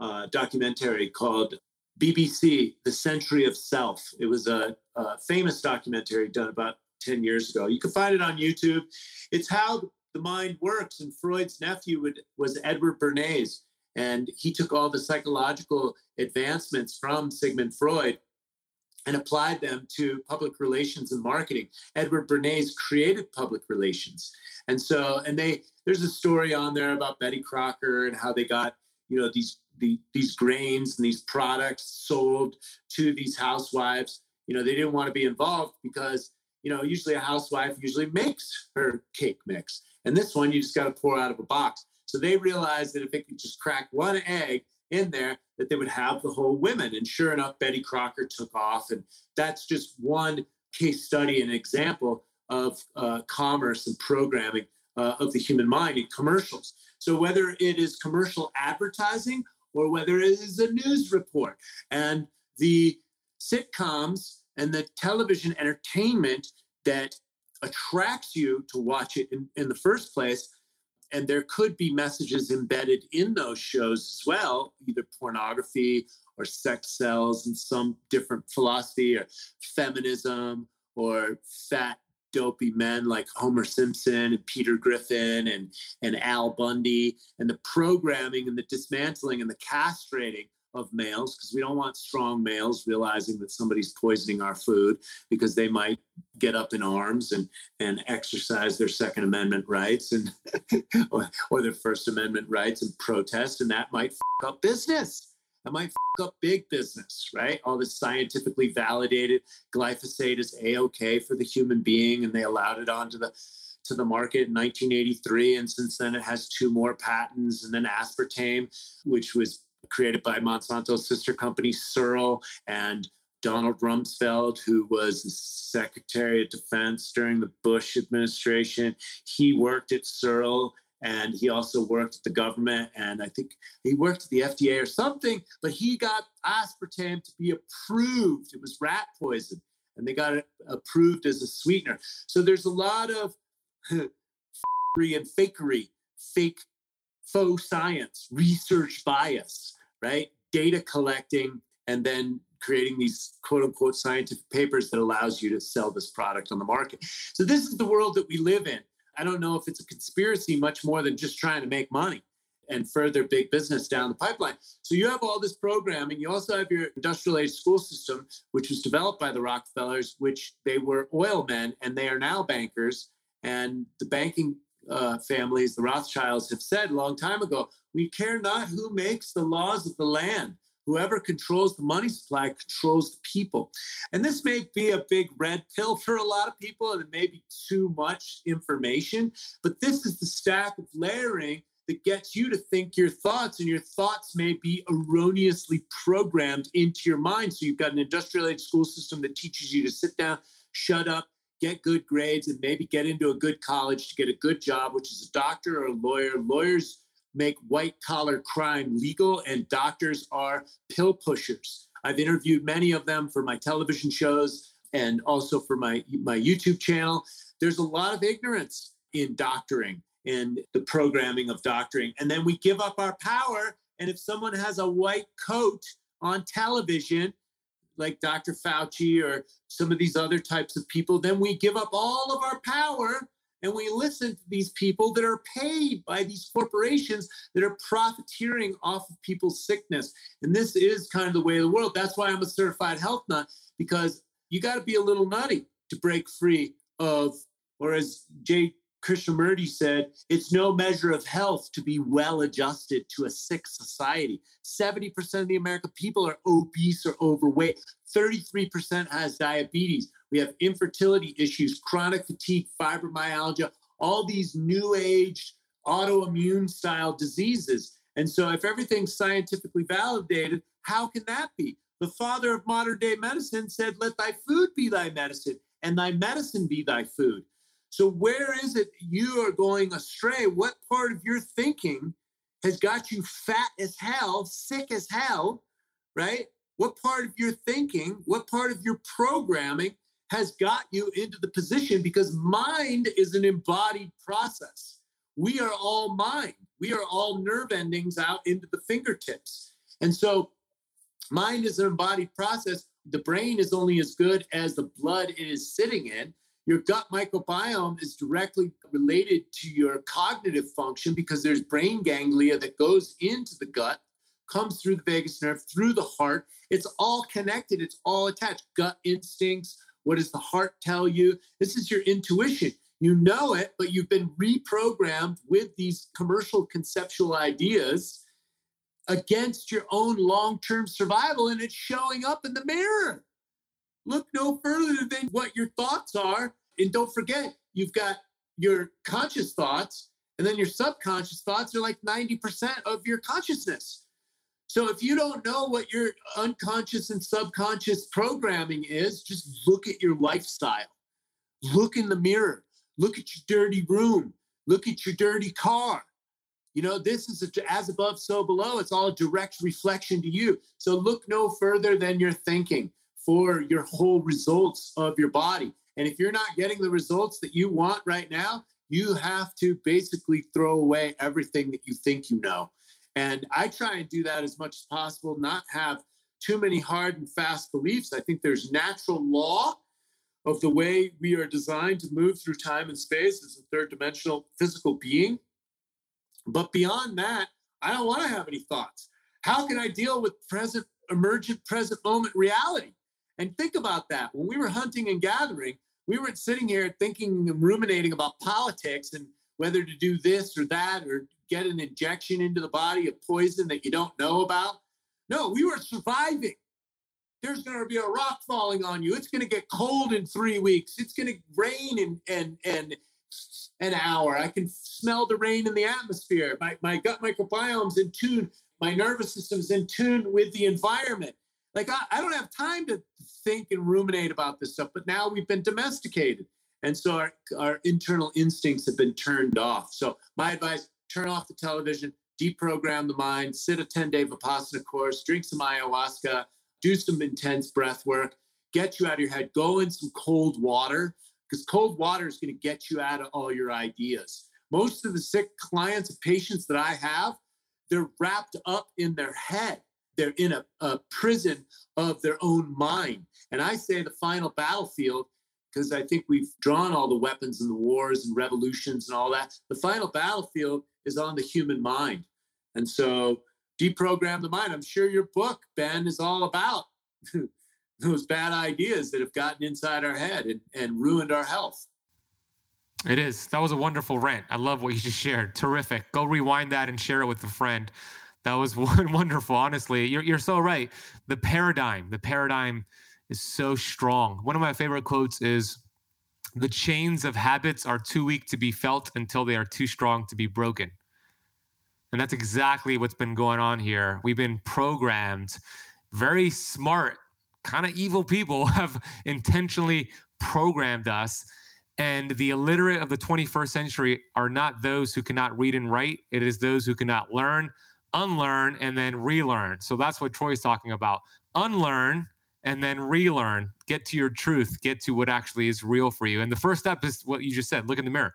uh, documentary called BBC, The Century of Self. It was a, a, famous documentary done about 10 years ago. You can find it on YouTube. It's how the mind works. And Freud's nephew would, was Edward Bernays. And he took all the psychological advancements from Sigmund Freud and applied them to public relations and marketing. Edward Bernays created public relations. And so, and they, there's a story on there about Betty Crocker and how they got, you know, these, the, these grains and these products sold to these housewives. You know, they didn't want to be involved because, you know, usually a housewife usually makes her cake mix. And this one, you just got to pour out of a box. So they realized that if they could just crack one egg in there, that they would have the whole women. And sure enough, Betty Crocker took off. And that's just one case study and example of uh, commerce and programming uh, of the human mind in commercials. So whether it is commercial advertising or whether it is a news report and the sitcoms and the television entertainment that attracts you to watch it in, in the first place and there could be messages embedded in those shows as well, either pornography or sex sells and some different philosophy or feminism or fat dopey men like Homer Simpson and Peter Griffin and, and Al Bundy and the programming and the dismantling and the castrating of males because we don't want strong males realizing that somebody's poisoning our food because they might get up in arms and and exercise their second amendment rights and or, or their first amendment rights and protest and that might up business that might up big business right all this scientifically validated glyphosate is a-ok for the human being and they allowed it onto the to the market in 1983 and since then it has two more patents and then aspartame which was created by Monsanto's sister company, Searle, and Donald Rumsfeld, who was Secretary of Defense during the Bush administration. He worked at Searle and he also worked at the government and I think he worked at the FDA or something, but he got aspartame to be approved. It was rat poison and they got it approved as a sweetener. So there's a lot of fakery and fakery, fake faux science, research bias, right? Data collecting and then creating these quote unquote scientific papers that allows you to sell this product on the market. So this is the world that we live in. I don't know if it's a conspiracy much more than just trying to make money and further big business down the pipeline. So you have all this programming. You also have your industrial age school system, which was developed by the Rockefellers, which they were oil men and they are now bankers. And the banking uh, families, the Rothschilds, have said a long time ago we care not who makes the laws of the land, whoever controls the money supply controls the people. And this may be a big red pill for a lot of people, and it may be too much information, but this is the stack of layering that gets you to think your thoughts, and your thoughts may be erroneously programmed into your mind. So you've got an industrial school system that teaches you to sit down, shut up, get good grades, and maybe get into a good college to get a good job, which is a doctor or a lawyer. Lawyers make white collar crime legal, and doctors are pill pushers. I've interviewed many of them for my television shows and also for my, my YouTube channel. There's a lot of ignorance in doctoring and the programming of doctoring. And then we give up our power. And if someone has a white coat on television, like Dr. Fauci or some of these other types of people, then we give up all of our power and we listen to these people that are paid by these corporations that are profiteering off of people's sickness. And this is kind of the way of the world. That's why I'm a certified health nut, because you got to be a little nutty to break free of, or as Jay Krishnamurti said, it's no measure of health to be well adjusted to a sick society. 70% of the American people are obese or overweight. 33% has diabetes. We have infertility issues, chronic fatigue, fibromyalgia, all these new age autoimmune style diseases. And so, if everything's scientifically validated, how can that be? The father of modern day medicine said, Let thy food be thy medicine, and thy medicine be thy food. So, where is it you are going astray? What part of your thinking has got you fat as hell, sick as hell, right? What part of your thinking, what part of your programming has got you into the position? Because mind is an embodied process. We are all mind, we are all nerve endings out into the fingertips. And so, mind is an embodied process. The brain is only as good as the blood it is sitting in. Your gut microbiome is directly related to your cognitive function because there's brain ganglia that goes into the gut, comes through the vagus nerve, through the heart. It's all connected, it's all attached. Gut instincts, what does the heart tell you? This is your intuition. You know it, but you've been reprogrammed with these commercial conceptual ideas against your own long term survival, and it's showing up in the mirror look no further than what your thoughts are. And don't forget, you've got your conscious thoughts, and then your subconscious thoughts are like 90% of your consciousness. So if you don't know what your unconscious and subconscious programming is, just look at your lifestyle. Look in the mirror. Look at your dirty room. Look at your dirty car. You know, this is a, as above, so below. It's all a direct reflection to you. So look no further than your thinking for your whole results of your body. And if you're not getting the results that you want right now, you have to basically throw away everything that you think you know. And I try and do that as much as possible, not have too many hard and fast beliefs. I think there's natural law of the way we are designed to move through time and space as a third dimensional physical being. But beyond that, I don't want to have any thoughts. How can I deal with present, emergent, present moment reality? And think about that. When we were hunting and gathering, we weren't sitting here thinking and ruminating about politics and whether to do this or that or get an injection into the body of poison that you don't know about. No, we were surviving. There's going to be a rock falling on you. It's going to get cold in three weeks. It's going to rain in, in, in an hour. I can smell the rain in the atmosphere. My, my gut microbiome's in tune. My nervous system's in tune with the environment. Like, I, I don't have time to think and ruminate about this stuff, but now we've been domesticated. And so our, our internal instincts have been turned off. So, my advice turn off the television, deprogram the mind, sit a 10 day Vipassana course, drink some ayahuasca, do some intense breath work, get you out of your head, go in some cold water, because cold water is going to get you out of all your ideas. Most of the sick clients and patients that I have, they're wrapped up in their head they're in a, a prison of their own mind. And I say the final battlefield, because I think we've drawn all the weapons and the wars and revolutions and all that. The final battlefield is on the human mind. And so deprogram the mind. I'm sure your book, Ben, is all about those bad ideas that have gotten inside our head and, and ruined our health. It is. That was a wonderful rant. I love what you just shared. Terrific. Go rewind that and share it with a friend. That was wonderful. Honestly, you're you're so right. The paradigm, the paradigm is so strong. One of my favorite quotes is the chains of habits are too weak to be felt until they are too strong to be broken. And that's exactly what's been going on here. We've been programmed, very smart, kind of evil people have intentionally programmed us. And the illiterate of the 21st century are not those who cannot read and write, it is those who cannot learn, unlearn, and then relearn. So that's what Troy's talking about. Unlearn and then relearn, get to your truth, get to what actually is real for you. And the first step is what you just said look in the mirror.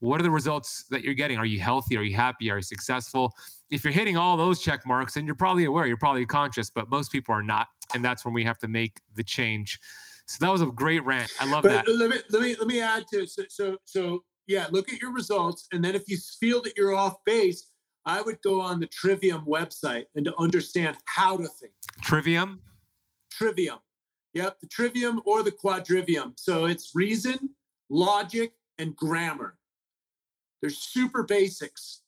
What are the results that you're getting? Are you healthy? Are you happy? Are you successful? If you're hitting all those check marks, then you're probably aware, you're probably conscious, but most people are not. And that's when we have to make the change. So that was a great rant. I love but that. Let me let me let me add to so so so yeah, look at your results. And then if you feel that you're off base, I would go on the Trivium website and to understand how to think. Trivium? Trivium. Yep, the trivium or the quadrivium. So it's reason, logic, and grammar. They're super basics.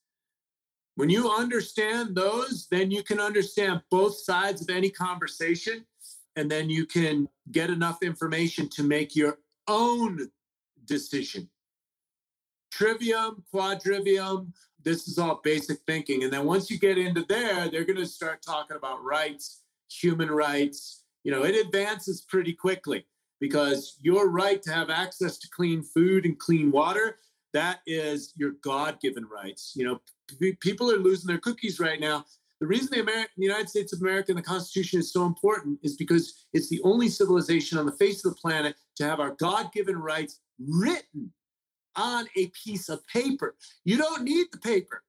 When you understand those, then you can understand both sides of any conversation, and then you can get enough information to make your own decision. Trivium, quadrivium, this is all basic thinking. And then once you get into there, they're going to start talking about rights, human rights. You know, it advances pretty quickly because your right to have access to clean food and clean water that is your god-given rights. You know p- people are losing their cookies right now. The reason the, Ameri- the united states of america and the constitution is so important is because it's the only civilization on the face of the planet to have our god-given rights written on a piece of paper. You don't need the paper.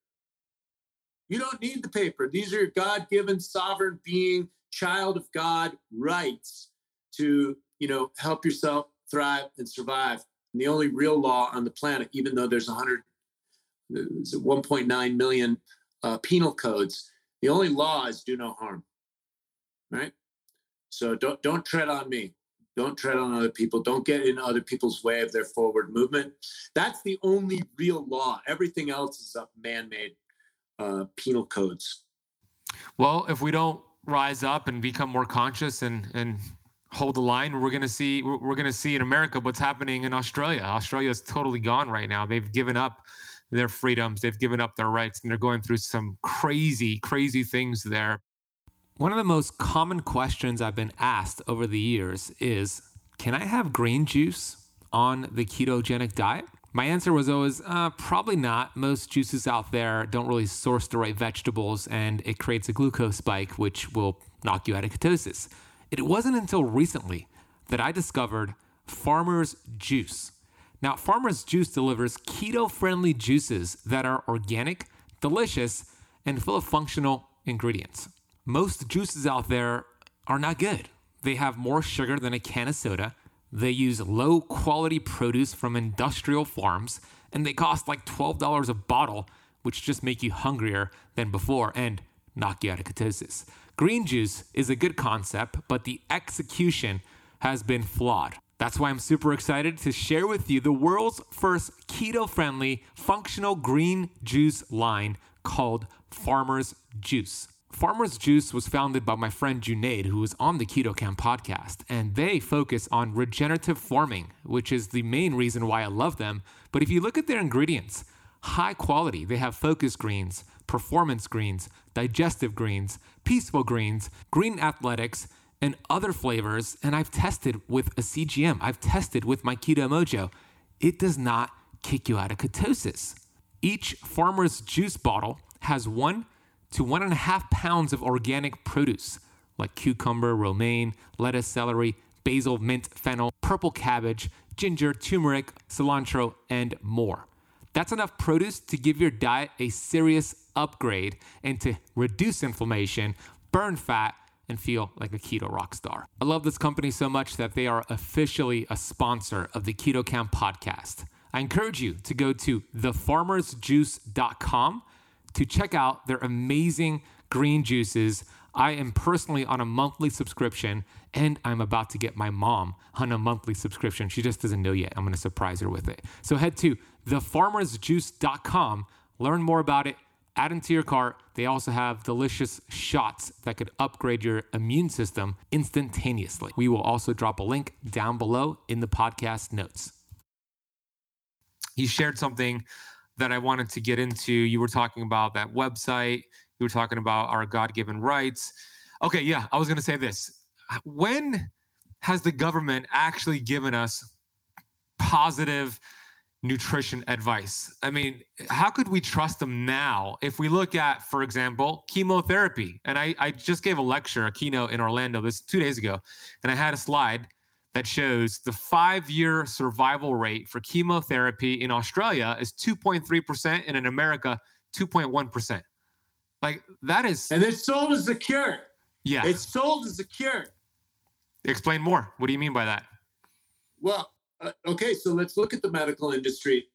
You don't need the paper. These are your god-given sovereign being child of god rights to you know help yourself thrive and survive and the only real law on the planet, even though there's 100, there's 1.9 million uh, penal codes, the only law is do no harm. Right? So don't don't tread on me. Don't tread on other people. Don't get in other people's way of their forward movement. That's the only real law. Everything else is up man-made uh, penal codes. Well, if we don't rise up and become more conscious and and hold the line. We're gonna see we're gonna see in America what's happening in Australia. Australia is totally gone right now. They've given up their freedoms, they've given up their rights, and they're going through some crazy, crazy things there. One of the most common questions I've been asked over the years is Can I have green juice on the ketogenic diet? My answer was always uh, probably not. Most juices out there don't really source the right vegetables, and it creates a glucose spike, which will knock you out of ketosis. It wasn't until recently that I discovered Farmer's Juice. Now, Farmer's Juice delivers keto friendly juices that are organic, delicious, and full of functional ingredients. Most juices out there are not good. They have more sugar than a can of soda. They use low quality produce from industrial farms, and they cost like $12 a bottle, which just make you hungrier than before and knock you out of ketosis. Green juice is a good concept, but the execution has been flawed. That's why I'm super excited to share with you the world's first keto friendly functional green juice line called Farmer's Juice. Farmer's Juice was founded by my friend Junaid, who is on the Keto Camp podcast, and they focus on regenerative farming, which is the main reason why I love them. But if you look at their ingredients, high quality, they have focus greens, performance greens, digestive greens, peaceful greens, green athletics, and other flavors. And I've tested with a CGM, I've tested with my Keto Mojo. It does not kick you out of ketosis. Each farmer's juice bottle has one to one and a half pounds of organic produce like cucumber, romaine, lettuce, celery, basil, mint, fennel, purple cabbage, ginger, turmeric, cilantro, and more. That's enough produce to give your diet a serious upgrade and to reduce inflammation, burn fat, and feel like a keto rock star. I love this company so much that they are officially a sponsor of the Keto Camp podcast. I encourage you to go to thefarmersjuice.com to check out their amazing green juices. I am personally on a monthly subscription and I'm about to get my mom on a monthly subscription. She just doesn't know yet. I'm going to surprise her with it. So head to thefarmersjuice.com, learn more about it, Add into your cart, they also have delicious shots that could upgrade your immune system instantaneously. We will also drop a link down below in the podcast notes. He shared something that I wanted to get into. You were talking about that website, you were talking about our God given rights. Okay, yeah, I was going to say this. When has the government actually given us positive nutrition advice? I mean, how could we trust them now if we look at, for example, chemotherapy? And I, I just gave a lecture, a keynote in Orlando this two days ago, and I had a slide that shows the five year survival rate for chemotherapy in Australia is 2.3%, and in America, 2.1%. Like that is. And it's sold as a cure. Yeah. It's sold as a cure. Explain more. What do you mean by that? Well, uh, okay, so let's look at the medical industry.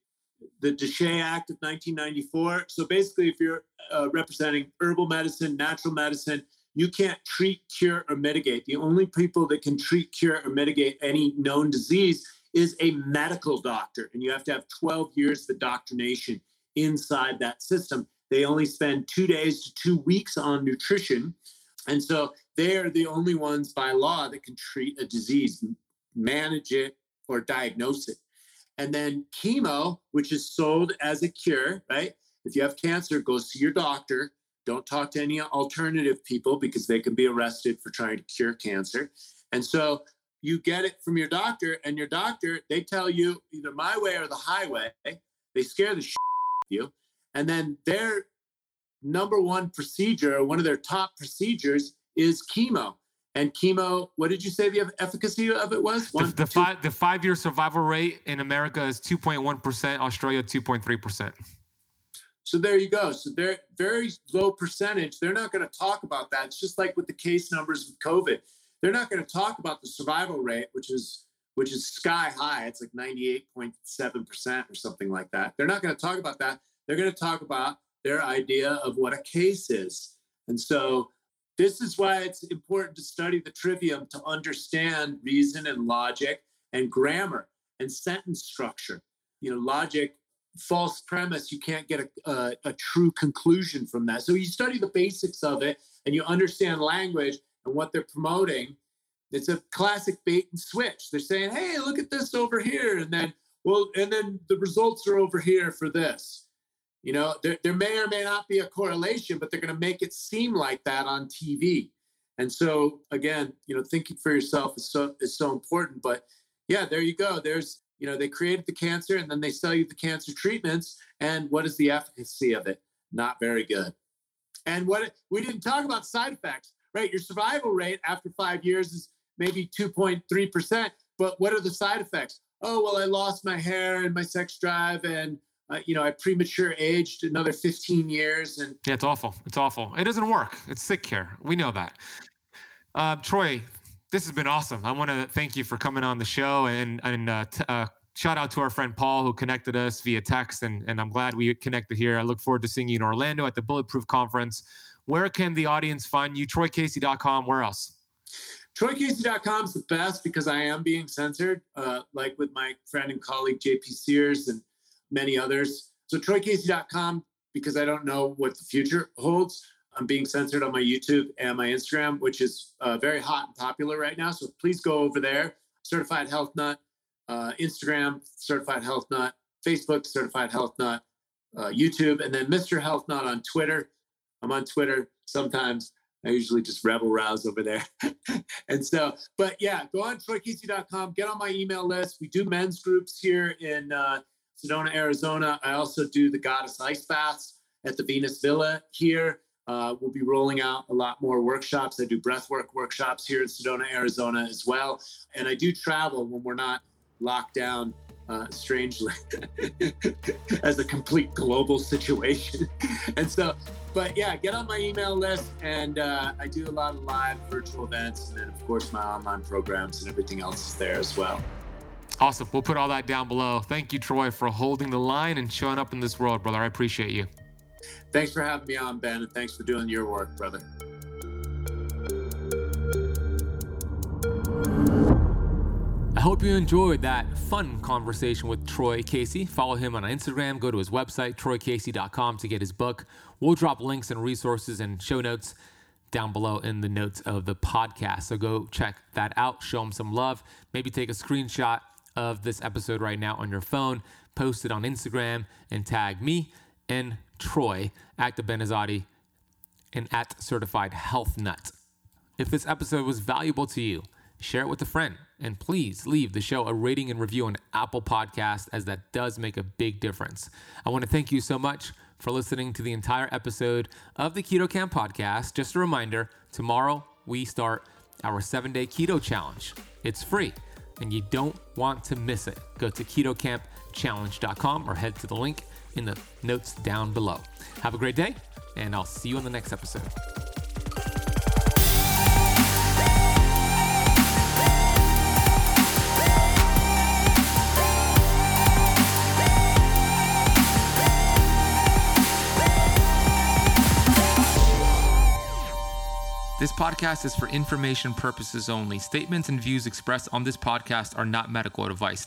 The DSHEA Act of 1994. So basically, if you're uh, representing herbal medicine, natural medicine, you can't treat, cure, or mitigate. The only people that can treat, cure, or mitigate any known disease is a medical doctor. And you have to have 12 years of indoctrination inside that system. They only spend two days to two weeks on nutrition. And so they're the only ones by law that can treat a disease, manage it, or diagnose it. And then chemo, which is sold as a cure, right? If you have cancer, go see your doctor. Don't talk to any alternative people because they can be arrested for trying to cure cancer. And so you get it from your doctor, and your doctor, they tell you either my way or the highway. They scare the shit out of you. And then their number one procedure, one of their top procedures, is chemo. And chemo, what did you say the efficacy of it was? One, the, the five the five year survival rate in America is two point one percent. Australia two point three percent. So there you go. So they're very low percentage. They're not going to talk about that. It's just like with the case numbers with COVID. They're not going to talk about the survival rate, which is which is sky high. It's like 98.7% or something like that. They're not going to talk about that. They're going to talk about their idea of what a case is. And so this is why it's important to study the trivium to understand reason and logic and grammar and sentence structure. You know, logic, false premise, you can't get a, a, a true conclusion from that. So you study the basics of it and you understand language and what they're promoting. It's a classic bait and switch. They're saying, hey, look at this over here. And then, well, and then the results are over here for this. You know, there, there may or may not be a correlation, but they're going to make it seem like that on TV. And so, again, you know, thinking for yourself is so is so important. But yeah, there you go. There's, you know, they created the cancer and then they sell you the cancer treatments. And what is the efficacy of it? Not very good. And what we didn't talk about side effects, right? Your survival rate after five years is maybe 2.3%. But what are the side effects? Oh, well, I lost my hair and my sex drive and uh, you know, I premature aged another 15 years. And yeah, it's awful. It's awful. It doesn't work. It's sick care. We know that. Uh, Troy, this has been awesome. I want to thank you for coming on the show and and uh, t- uh, shout out to our friend Paul who connected us via text, and and I'm glad we connected here. I look forward to seeing you in Orlando at the Bulletproof Conference. Where can the audience find you? TroyCasey.com. Where else? TroyCasey.com is the best because I am being censored, uh, like with my friend and colleague JP Sears and many others. So TroyCasey.com, because I don't know what the future holds. I'm being censored on my YouTube and my Instagram, which is uh, very hot and popular right now. So please go over there. Certified Health Nut, uh, Instagram, Certified Health Nut, Facebook, Certified Health Nut, uh, YouTube, and then Mr. Health Nut on Twitter. I'm on Twitter sometimes. I usually just rebel rouse over there. and so, but yeah, go on troycasey.com, get on my email list. We do men's groups here in uh, Sedona, Arizona. I also do the Goddess Ice Baths at the Venus Villa here. Uh, we'll be rolling out a lot more workshops. I do breathwork workshops here in Sedona, Arizona as well. And I do travel when we're not locked down, uh, strangely, as a complete global situation. and so, but yeah, get on my email list. And uh, I do a lot of live virtual events. And then, of course, my online programs and everything else is there as well. Awesome. We'll put all that down below. Thank you, Troy, for holding the line and showing up in this world, brother. I appreciate you. Thanks for having me on, Ben, and thanks for doing your work, brother. I hope you enjoyed that fun conversation with Troy Casey. Follow him on Instagram, go to his website, troycasey.com, to get his book. We'll drop links and resources and show notes down below in the notes of the podcast. So go check that out, show him some love. Maybe take a screenshot of this episode right now on your phone, post it on Instagram, and tag me and Troy at the Ben Azadi and at Certified Health Nut. If this episode was valuable to you, share it with a friend, and please leave the show a rating and review on Apple Podcast, as that does make a big difference. I want to thank you so much for listening to the entire episode of the Keto Kamp podcast. Just a reminder tomorrow we start our seven day keto challenge. It's free and you don't want to miss it. Go to ketokampchallenge.com or head to the link in the notes down below. Have a great day, and I'll see you in the next episode. This podcast is for information purposes only. Statements and views expressed on this podcast are not medical advice.